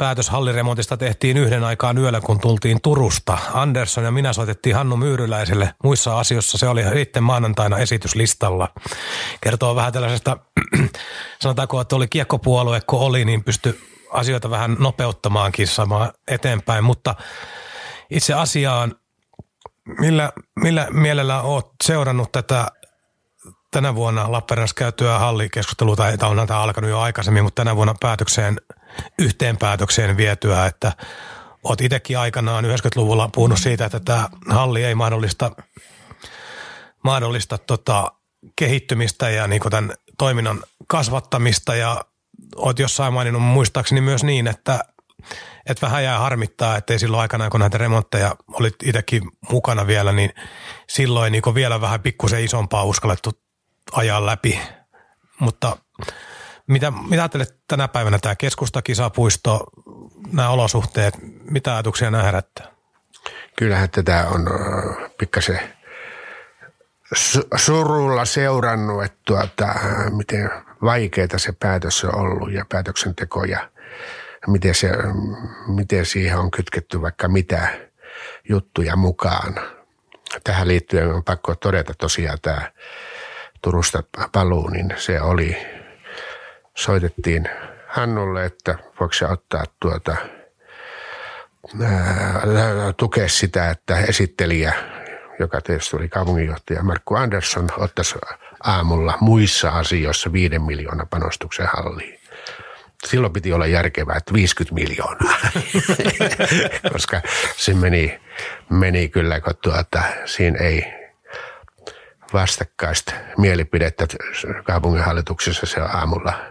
päätös halliremontista tehtiin yhden aikaan yöllä, kun tultiin Turusta. Andersson ja minä soitettiin Hannu Myyryläiselle. Muissa asioissa se oli sitten maanantaina esityslistalla. Kertoo vähän tällaisesta, sanotaanko, että oli kiekkopuolue, kun oli, niin pystyi asioita vähän nopeuttamaankin samaan eteenpäin. Mutta itse asiaan, millä, millä mielellä olet seurannut tätä tänä vuonna Lappeenrannassa käytyä hallikeskustelua, tai on tämä alkanut jo aikaisemmin, mutta tänä vuonna päätökseen – yhteen päätökseen vietyä, että olet itsekin aikanaan 90-luvulla puhunut siitä, että tämä halli ei mahdollista, mahdollista tota, kehittymistä ja niin tämän toiminnan kasvattamista ja olet jossain maininnut muistaakseni myös niin, että, että vähän jää harmittaa, että ei silloin aikana, kun näitä remontteja olit itsekin mukana vielä, niin silloin niin vielä vähän pikkusen isompaa uskallettu ajaa läpi. Mutta mitä, mitä ajattelet tänä päivänä tämä keskustakisapuisto, nämä olosuhteet, mitä ajatuksia nämä herättää? Kyllähän tätä on pikkasen surulla seurannut, että tuota, miten vaikeaa se päätös on ollut ja päätöksenteko ja miten, se, miten siihen on kytketty vaikka mitä juttuja mukaan. Tähän liittyen on pakko todeta tosiaan tämä Turusta paluu, niin se oli soitettiin Hannulle, että voiko se ottaa tuota, ää, tukea sitä, että esittelijä, joka tietysti oli kaupunginjohtaja Markku Andersson, ottaisi aamulla muissa asioissa viiden miljoonaa panostuksen halliin. Silloin piti olla järkevää, että 50 miljoonaa, koska se meni, meni kyllä, kun tuota, siinä ei vastakkaista mielipidettä kaupunginhallituksessa se aamulla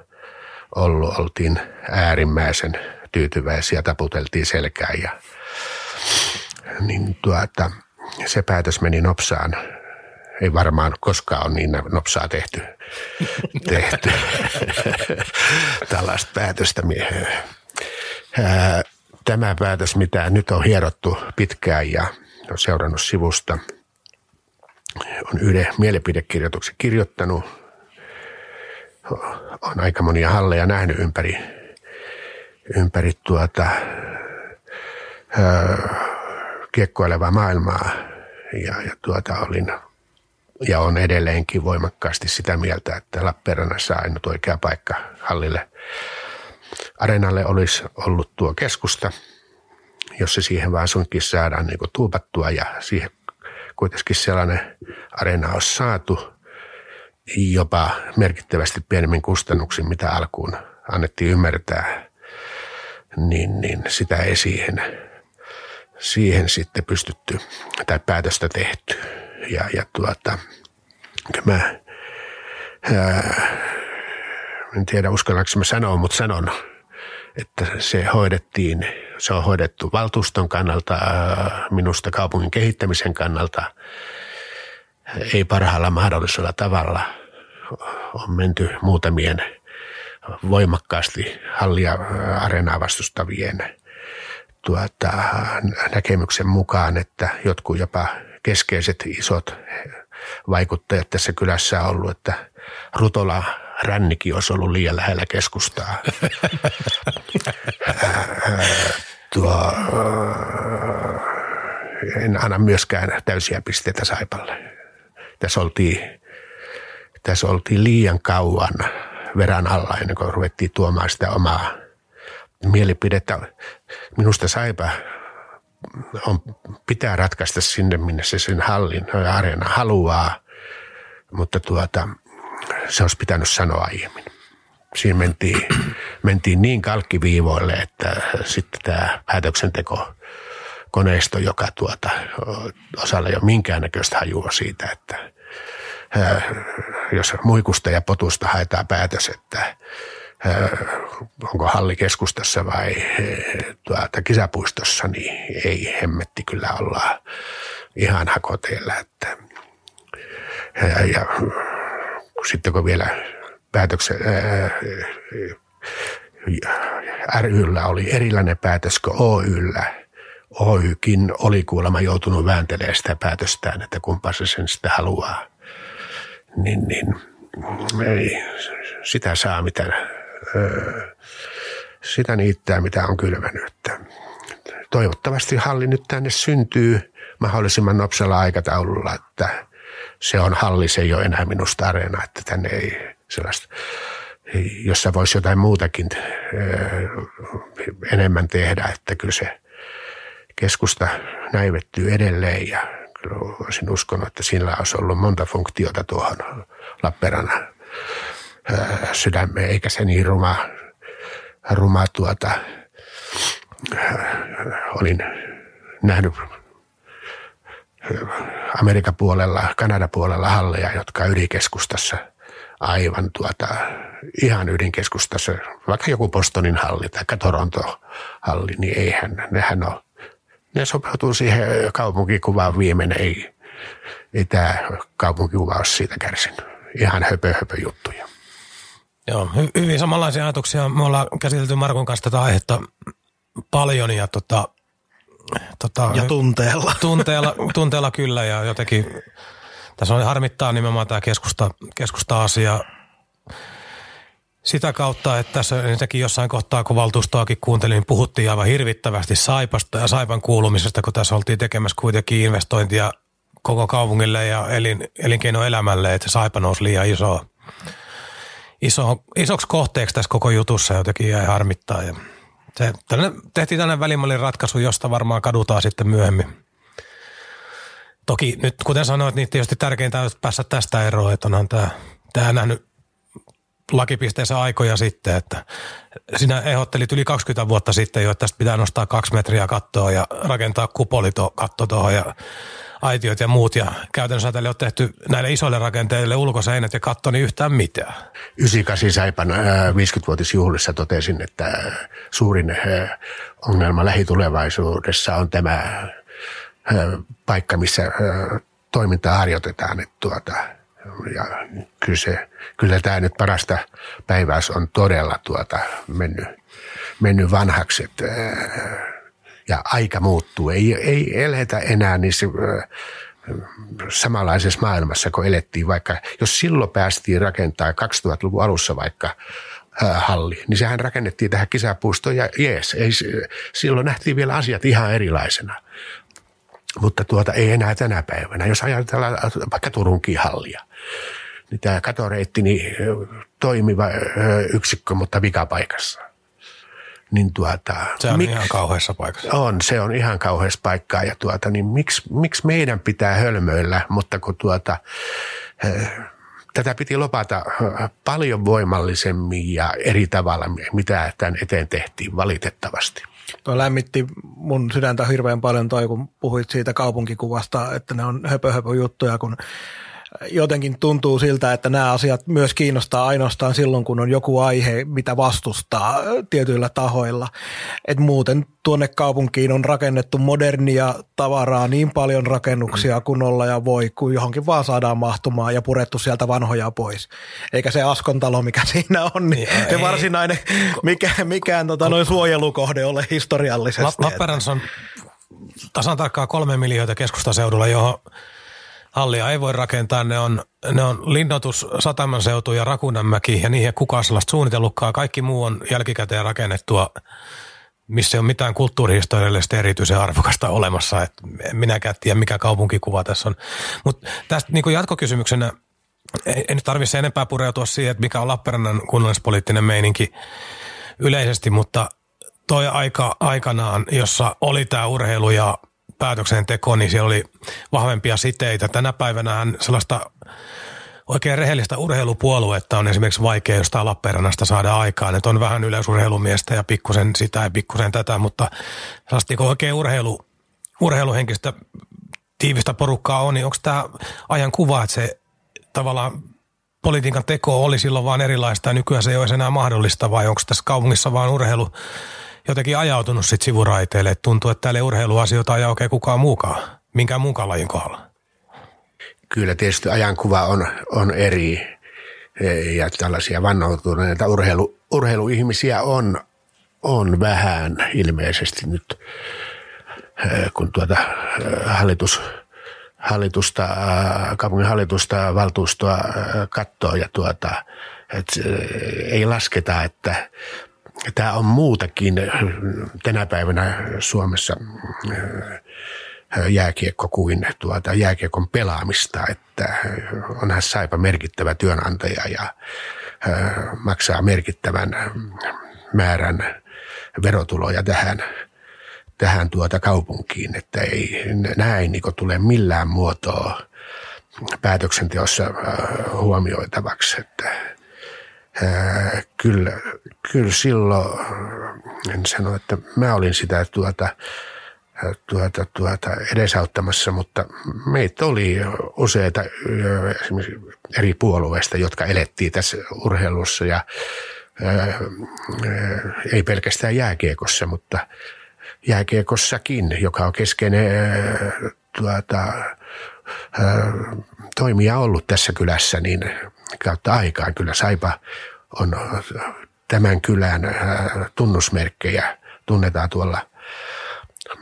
ollut, oltiin äärimmäisen tyytyväisiä, taputeltiin selkään ja niin tuota, se päätös meni nopsaan. Ei varmaan koskaan ole niin nopsaa tehty, tehty tällaista päätöstä. Tämä päätös, mitä nyt on hierottu pitkään ja on seurannut sivusta, on yhden mielipidekirjoituksen kirjoittanut on aika monia halleja nähnyt ympäri, ympäri tuota, öö, kiekkoilevaa maailmaa. Ja, ja tuota, olin ja on edelleenkin voimakkaasti sitä mieltä, että Lappeenrannassa ainut oikea paikka hallille areenalle olisi ollut tuo keskusta, jos se siihen vaan sunkin saadaan niin tuupattua ja siihen kuitenkin sellainen areena olisi saatu, jopa merkittävästi pienemmin kustannuksin, mitä alkuun annettiin ymmärtää, niin, niin sitä ei siihen, siihen sitten pystytty tai päätöstä tehty. Ja, ja tuota, mä, ää, en tiedä uskallanko mä sanoa, mutta sanon, että se hoidettiin, se on hoidettu valtuuston kannalta, minusta kaupungin kehittämisen kannalta, ei parhaalla mahdollisella tavalla – on menty muutamien voimakkaasti hallia areenaa vastustavien tuota, näkemyksen mukaan, että jotkut jopa keskeiset isot vaikuttajat tässä kylässä on ollut, että Rutola rännikin olisi ollut liian lähellä keskustaa. Tuo, en anna myöskään täysiä pisteitä Saipalle. Tässä oltiin, tässä oltiin liian kauan verran alla ennen kuin ruvettiin tuomaan sitä omaa mielipidettä. Minusta Saipa on, pitää ratkaista sinne, minne se sen hallin areena haluaa, mutta tuota, se olisi pitänyt sanoa aiemmin. Siinä mentiin, mentiin niin kalkkiviivoille, että sitten tämä päätöksenteko koneisto, joka tuota, osalle ei ole minkäännäköistä hajua siitä, että jos muikusta ja potusta haetaan päätös, että onko halli keskustassa vai tuota, kisapuistossa, niin ei hemmetti kyllä olla ihan hakoteilla. Että, ja, ja sitten kun vielä päätöksen, RYllä oli erilainen päätös kuin OYllä, Oykin oli kuulemma joutunut vääntelemään sitä päätöstään, että kumpa se sen sitä haluaa. Niin, niin ei sitä saa mitä, sitä niittää mitä on kylmänyt. Toivottavasti halli nyt tänne syntyy mahdollisimman nopsalla aikataululla, että se on halli, se ei ole enää minusta areena, että tänne ei sellaista, jossa voisi jotain muutakin enemmän tehdä, että kyllä se keskusta näivettyy edelleen ja olisin uskonut, että sillä olisi ollut monta funktiota tuohon Lappeenrannan sydämeen, eikä se niin ruma, ruma tuota, olin nähnyt Amerikan puolella, Kanadan puolella halleja, jotka ydinkeskustassa aivan tuota, ihan ydinkeskustassa, vaikka joku Bostonin halli tai Toronto halli, niin eihän, nehän ole, ne sopeutuu siihen kaupunkikuvaan viimeinen, ei, ei tämä kaupunkikuva ole siitä kärsinyt. Ihan höpö, höpö juttuja. Joo, hy- hyvin samanlaisia ajatuksia. Me ollaan käsitelty Markon kanssa tätä aihetta paljon ja tota, tota, ja tunteella. Tunteella, tunteella kyllä ja jotenkin tässä on harmittaa nimenomaan tämä keskusta, keskusta-asia sitä kautta, että tässä ensinnäkin jossain kohtaa, kun valtuustoakin kuuntelin, niin puhuttiin aivan hirvittävästi Saipasta ja Saipan kuulumisesta, kun tässä oltiin tekemässä kuitenkin investointia koko kaupungille ja elin, elinkeinoelämälle, että Saipa nousi liian iso, iso, isoksi kohteeksi tässä koko jutussa jotenkin jäi harmittaa. Ja se, tällainen, tehtiin tällainen välimallin ratkaisu, josta varmaan kadutaan sitten myöhemmin. Toki nyt kuten sanoit, niin tietysti tärkeintä on päästä tästä eroon, että onhan tämä, tämä nähnyt lakipisteessä aikoja sitten, että sinä ehdottelit yli 20 vuotta sitten jo, että tästä pitää nostaa kaksi metriä kattoa ja rakentaa kupoli katto tuohon ja aitiot ja muut. Ja käytännössä tälle on tehty näille isoille rakenteille ulkoseinät ja katto niin yhtään mitään. 98 Saipan 50-vuotisjuhlissa totesin, että suurin ongelma lähitulevaisuudessa on tämä paikka, missä toimintaa harjoitetaan. Että tuota, ja kyllä, se, kyllä tämä nyt parasta päivää on todella tuota, mennyt, mennyt vanhaksi. Että, ja aika muuttuu. Ei, ei eletä enää niissä samanlaisessa maailmassa, kun elettiin vaikka, jos silloin päästiin rakentaa 2000-luvun alussa vaikka halli, niin sehän rakennettiin tähän kisapuistoon ja jees, ei, silloin nähtiin vielä asiat ihan erilaisena. Mutta tuota ei enää tänä päivänä. Jos ajatellaan vaikka Turunkin hallia, niin tämä katoreitti niin toimiva yksikkö, mutta vikapaikassa. Niin tuota, se on mik, ihan kauheassa paikassa. On, se on ihan kauheassa paikkaa ja tuota, niin miksi, miksi meidän pitää hölmöillä, mutta kun tuota, tätä piti lopata paljon voimallisemmin ja eri tavalla, mitä tämän eteen tehtiin valitettavasti. Tuo lämmitti mun sydäntä hirveän paljon toi, kun puhuit siitä kaupunkikuvasta, että ne on höpö, höpö juttuja, kun jotenkin tuntuu siltä, että nämä asiat myös kiinnostaa ainoastaan silloin, kun on joku aihe, mitä vastustaa tietyillä tahoilla. Et muuten tuonne kaupunkiin on rakennettu modernia tavaraa, niin paljon rakennuksia kuin olla ja voi, kun johonkin vaan saadaan mahtumaan ja purettu sieltä vanhoja pois. Eikä se Askontalo, mikä siinä on, niin ja se varsinainen, mikä, mikään tota, noin suojelukohde ole historiallisesti. Lappeenrannassa on tasan tarkkaan kolme miljoita keskustaseudulla, johon hallia ei voi rakentaa. Ne on, ne on linnoitus, Sataman seutu ja Rakunanmäki ja niihin kukaan sellaista suunnitellutkaan. Kaikki muu on jälkikäteen rakennettua, missä ei ole mitään kulttuurihistoriallista erityisen arvokasta olemassa. Et minäkään tiedä, mikä kaupunkikuva tässä on. Mutta tästä niin jatkokysymyksenä, ei, ei nyt tarvitse enempää pureutua siihen, että mikä on Lappeenrannan kunnallispoliittinen meininki yleisesti, mutta toi aika aikanaan, jossa oli tämä urheilu ja päätöksenteko, niin siellä oli vahvempia siteitä. Tänä päivänä sellaista oikein rehellistä urheilupuoluetta on esimerkiksi vaikea jostain Lappeenrannasta saada aikaan. Että on vähän yleisurheilumiestä ja pikkusen sitä ja pikkusen tätä, mutta sellaista niin oikein urheilu, urheiluhenkistä tiivistä porukkaa on, niin onko tämä ajan kuva, että se tavallaan politiikan teko oli silloin vaan erilaista ja nykyään se ei ole enää mahdollista vai onko tässä kaupungissa vaan urheilu jotenkin ajautunut sit sivuraiteille, tuntuu, että täällä ei urheiluasioita ajaa oikein kukaan muukaan, minkään muunkaan lajin kohdalla? Kyllä tietysti ajankuva on, on eri ja tällaisia vannoutuneita urheilu, urheiluihmisiä on, on vähän ilmeisesti nyt, kun tuota hallitus, hallitusta, kaupungin hallitusta, valtuustoa katsoo ja tuota, että ei lasketa, että tämä on muutakin tänä päivänä Suomessa äh, jääkiekko kuin tuota jääkiekon pelaamista, että onhan Saipa merkittävä työnantaja ja äh, maksaa merkittävän määrän verotuloja tähän, tähän tuota kaupunkiin, että ei näin niin tule millään muotoa päätöksenteossa äh, huomioitavaksi, että kyllä, kyllä silloin, en sano, että mä olin sitä tuota, tuota, tuota edesauttamassa, mutta meitä oli useita esimerkiksi eri puolueista, jotka elettiin tässä urheilussa ja ei pelkästään jääkiekossa, mutta jääkiekossakin, joka on keskeinen tuota, toimija ollut tässä kylässä, niin kautta aikaan kyllä Saipa on tämän kylän äh, tunnusmerkkejä, tunnetaan tuolla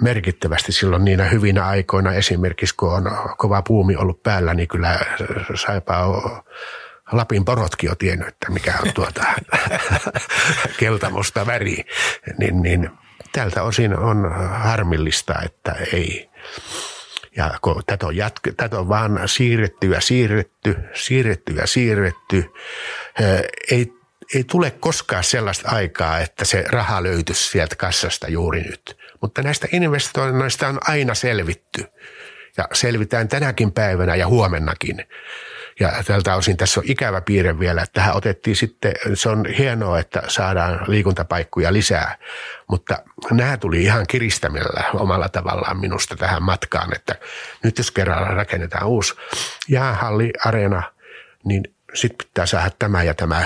merkittävästi silloin niinä hyvinä aikoina. Esimerkiksi kun on kova puumi ollut päällä, niin kyllä Saipa on Lapin porotkin on tiennyt, että mikä on tuota keltamusta väri. Niin, niin tältä osin on harmillista, että ei, ja kun tätä on, jatke, tätä on vaan siirretty ja siirretty, siirretty ja siirretty, ei, ei tule koskaan sellaista aikaa, että se raha löytyisi sieltä kassasta juuri nyt. Mutta näistä investoinneista on aina selvitty ja selvitään tänäkin päivänä ja huomennakin. Ja tältä osin tässä on ikävä piirre vielä, että tähän otettiin sitten, se on hienoa, että saadaan liikuntapaikkoja lisää, mutta nämä tuli ihan kiristämällä omalla tavallaan minusta tähän matkaan, että nyt jos kerran rakennetaan uusi jäähalli, areena, niin sitten pitää saada tämä ja tämä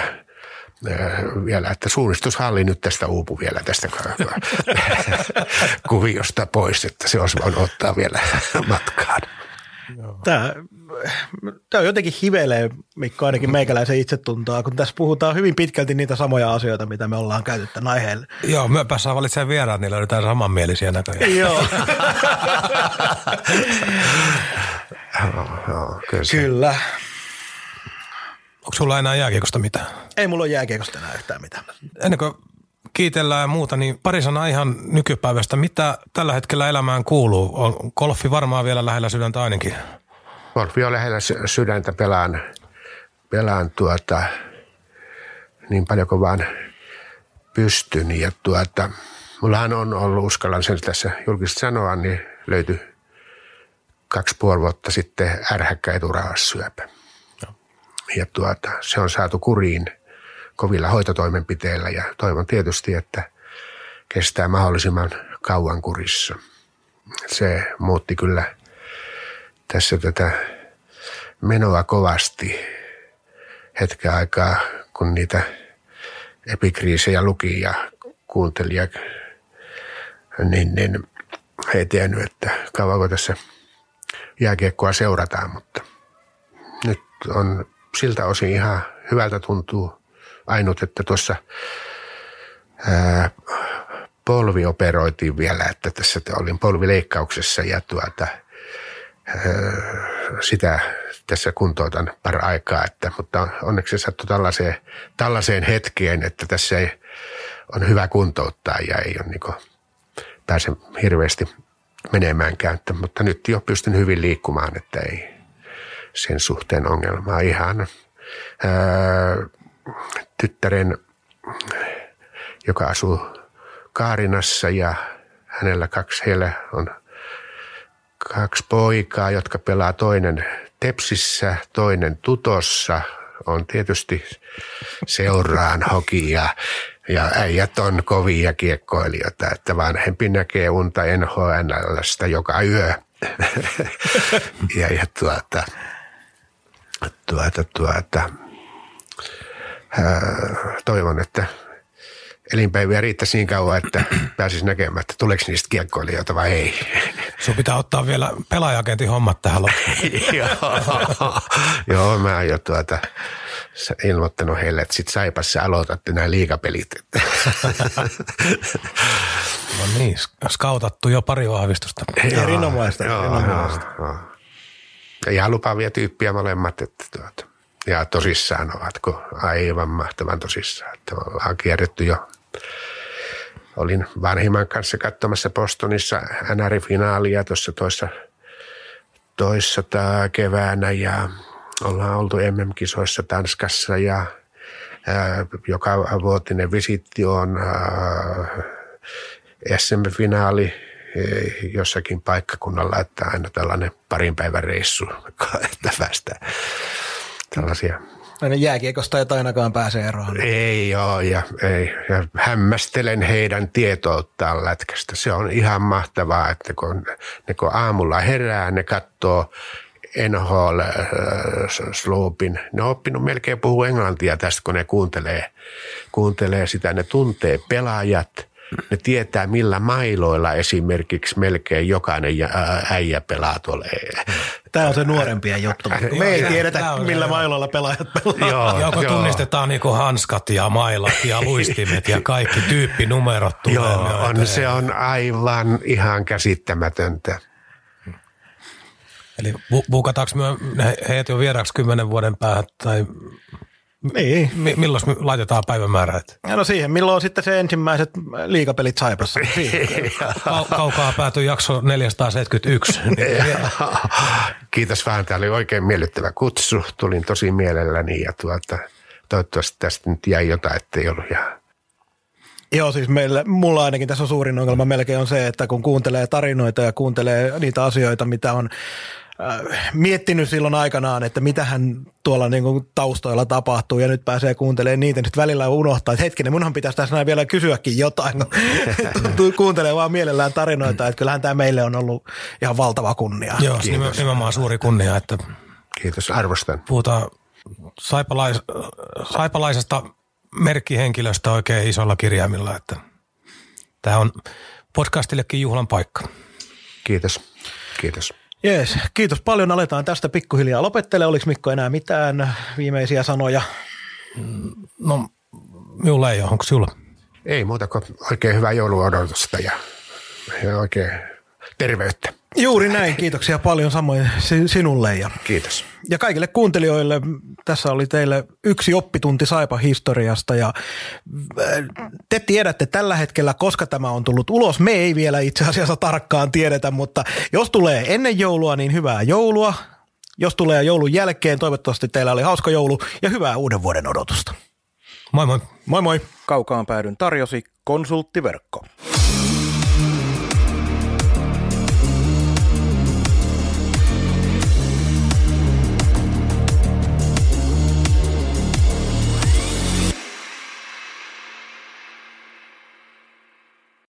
vielä, että suunnistushalli nyt tästä uupu vielä tästä kuviosta pois, että se olisi voinut ottaa vielä matkaan. Tämä, tämä on jotenkin hivelee, Mikko, ainakin meikäläisen itsetuntoa, kun tässä puhutaan hyvin pitkälti niitä samoja asioita, mitä me ollaan käytetty tämän aiheelle. Joo, me päästään valitsemaan vieraat, niin löydetään samanmielisiä näköjään. Joo. Kyllä. Onko sulla enää jääkiekosta mitään? Ei mulla ole jääkiekosta enää yhtään mitään. Ennen kuin kiitellään ja muuta, niin pari sanaa ihan nykypäivästä. Mitä tällä hetkellä elämään kuuluu? On golfi varmaan vielä lähellä sydäntä ainakin. On lähellä sydäntä, pelaan, pelaan tuota, niin paljon kuin vaan pystyn. Ja tuota, mullahan on ollut, uskallan sen tässä julkisesti sanoa, niin löytyi kaksi puoli vuotta sitten ärhäkkä eturahassyöpä. Ja tuota, se on saatu kuriin – kovilla hoitotoimenpiteillä ja toivon tietysti, että kestää mahdollisimman kauan kurissa. Se muutti kyllä tässä tätä menoa kovasti hetken aikaa, kun niitä epikriisejä luki ja kuunteli, ja, niin, niin ei tiennyt, että kauanko tässä jääkiekkoa seurataan, mutta nyt on siltä osin ihan hyvältä tuntuu ainut, että tuossa polvi operoitiin vielä, että tässä olin polvileikkauksessa ja tuota, sitä tässä kuntoutan par aikaa, että, mutta onneksi se sattui tällaiseen, tällaiseen hetkeen, että tässä ei, on hyvä kuntouttaa ja ei ole niin pääse hirveästi menemäänkään, mutta nyt jo pystyn hyvin liikkumaan, että ei sen suhteen ongelmaa. Ihan ää, tyttären, joka asuu Kaarinassa ja hänellä kaksi, heillä on kaksi poikaa, jotka pelaa toinen Tepsissä, toinen Tutossa. On tietysti seuraan hokia ja äijät on kovia kiekkoilijoita, että vanhempi näkee unta NHLstä joka yö. ja, ja tuota, tuota, tuota, ää, toivon, että elinpäiviä riittäisi niin kauan, että pääsisi näkemään, että tuleeko niistä kiekkoilijoita vai ei. Sun pitää ottaa vielä pelaajakentin hommat tähän loppuun. Joo, mä oon jo tuota, ilmoittanut heille, että sit Saipassa aloitatte nämä liikapelit. no niin, skautattu jo pari vahvistusta. Erinomaista. Joo, erinomaista. Joo, joo. Ja ihan lupaavia tyyppiä molemmat, että tuota, ja tosissaan ovatko aivan mahtavan tosissaan, että ollaan kierretty jo olin vanhimman kanssa katsomassa Bostonissa NR-finaalia tuossa toissa, toissa keväänä ja ollaan oltu MM-kisoissa Tanskassa ja ää, joka vuotinen visitti on ää, SM-finaali e, jossakin paikkakunnalla, että aina tällainen parin päivän reissu, että päästään tällaisia Aina jääkiekosta ei ainakaan pääse eroon. Ei ole ja, ei, ja hämmästelen heidän tietouttaan lätkästä. Se on ihan mahtavaa, että kun ne kun aamulla herää, ne katsoo NHL äh, Sloopin. Ne on oppinut melkein puhua englantia tästä, kun ne kuuntelee, kuuntelee sitä. Ne tuntee pelaajat – ne tietää millä mailoilla esimerkiksi melkein jokainen äijä pelaa tuolla. Tämä on se nuorempien juttu. Me ei tiedetä millä mailoilla pelaajat pelaa. Joo, Joko tunnistetaan niinku hanskat ja mailat ja luistimet ja kaikki tyyppinumerot tulee. Joo, on, se on aivan ihan käsittämätöntä. Eli bu- buukataanko me heidät jo vieraaksi kymmenen vuoden päähän tai niin. M- milloin me laitetaan päivämäärä? No siihen, milloin on sitten se ensimmäiset liikapelit Saipassa. Kau- kaukaa päätyi jakso 471. Kiitos vähän, tämä oli oikein miellyttävä kutsu. Tulin tosi mielelläni ja tuota, toivottavasti tästä nyt jäi jotain, ettei ollut ihan Joo, siis meillä, mulla ainakin tässä on suurin ongelma melkein on se, että kun kuuntelee tarinoita ja kuuntelee niitä asioita, mitä on miettinyt silloin aikanaan, että mitä hän tuolla niin kuin taustoilla tapahtuu ja nyt pääsee kuuntelemaan niitä, nyt välillä unohtaa, että hetkinen, munhan pitäisi tässä näin vielä kysyäkin jotain, kuuntelee vaan mielellään tarinoita, että kyllähän tämä meille on ollut ihan valtava kunnia. Joo, Kiitos. nimenomaan suuri kunnia, että Kiitos, arvostan. Puhutaan saipalais, saipalaisesta merkkihenkilöstä oikein isolla kirjaimilla, että tämä on podcastillekin juhlan paikka. Kiitos, kiitos. Jees, kiitos paljon. Aletaan tästä pikkuhiljaa lopettele. Oliko Mikko enää mitään viimeisiä sanoja? No, minulla ei ole. Onko sinulla? Ei muuta kuin oikein hyvää jouluodotusta ja, ja oikein terveyttä. Juuri näin, kiitoksia paljon samoin sinulle. Ja, Kiitos. Ja kaikille kuuntelijoille, tässä oli teille yksi oppitunti Saipa historiasta ja äh, te tiedätte tällä hetkellä, koska tämä on tullut ulos. Me ei vielä itse asiassa tarkkaan tiedetä, mutta jos tulee ennen joulua, niin hyvää joulua. Jos tulee joulun jälkeen, toivottavasti teillä oli hauska joulu ja hyvää uuden vuoden odotusta. Moi moi. Moi moi. Kaukaan päädyn tarjosi konsulttiverkko.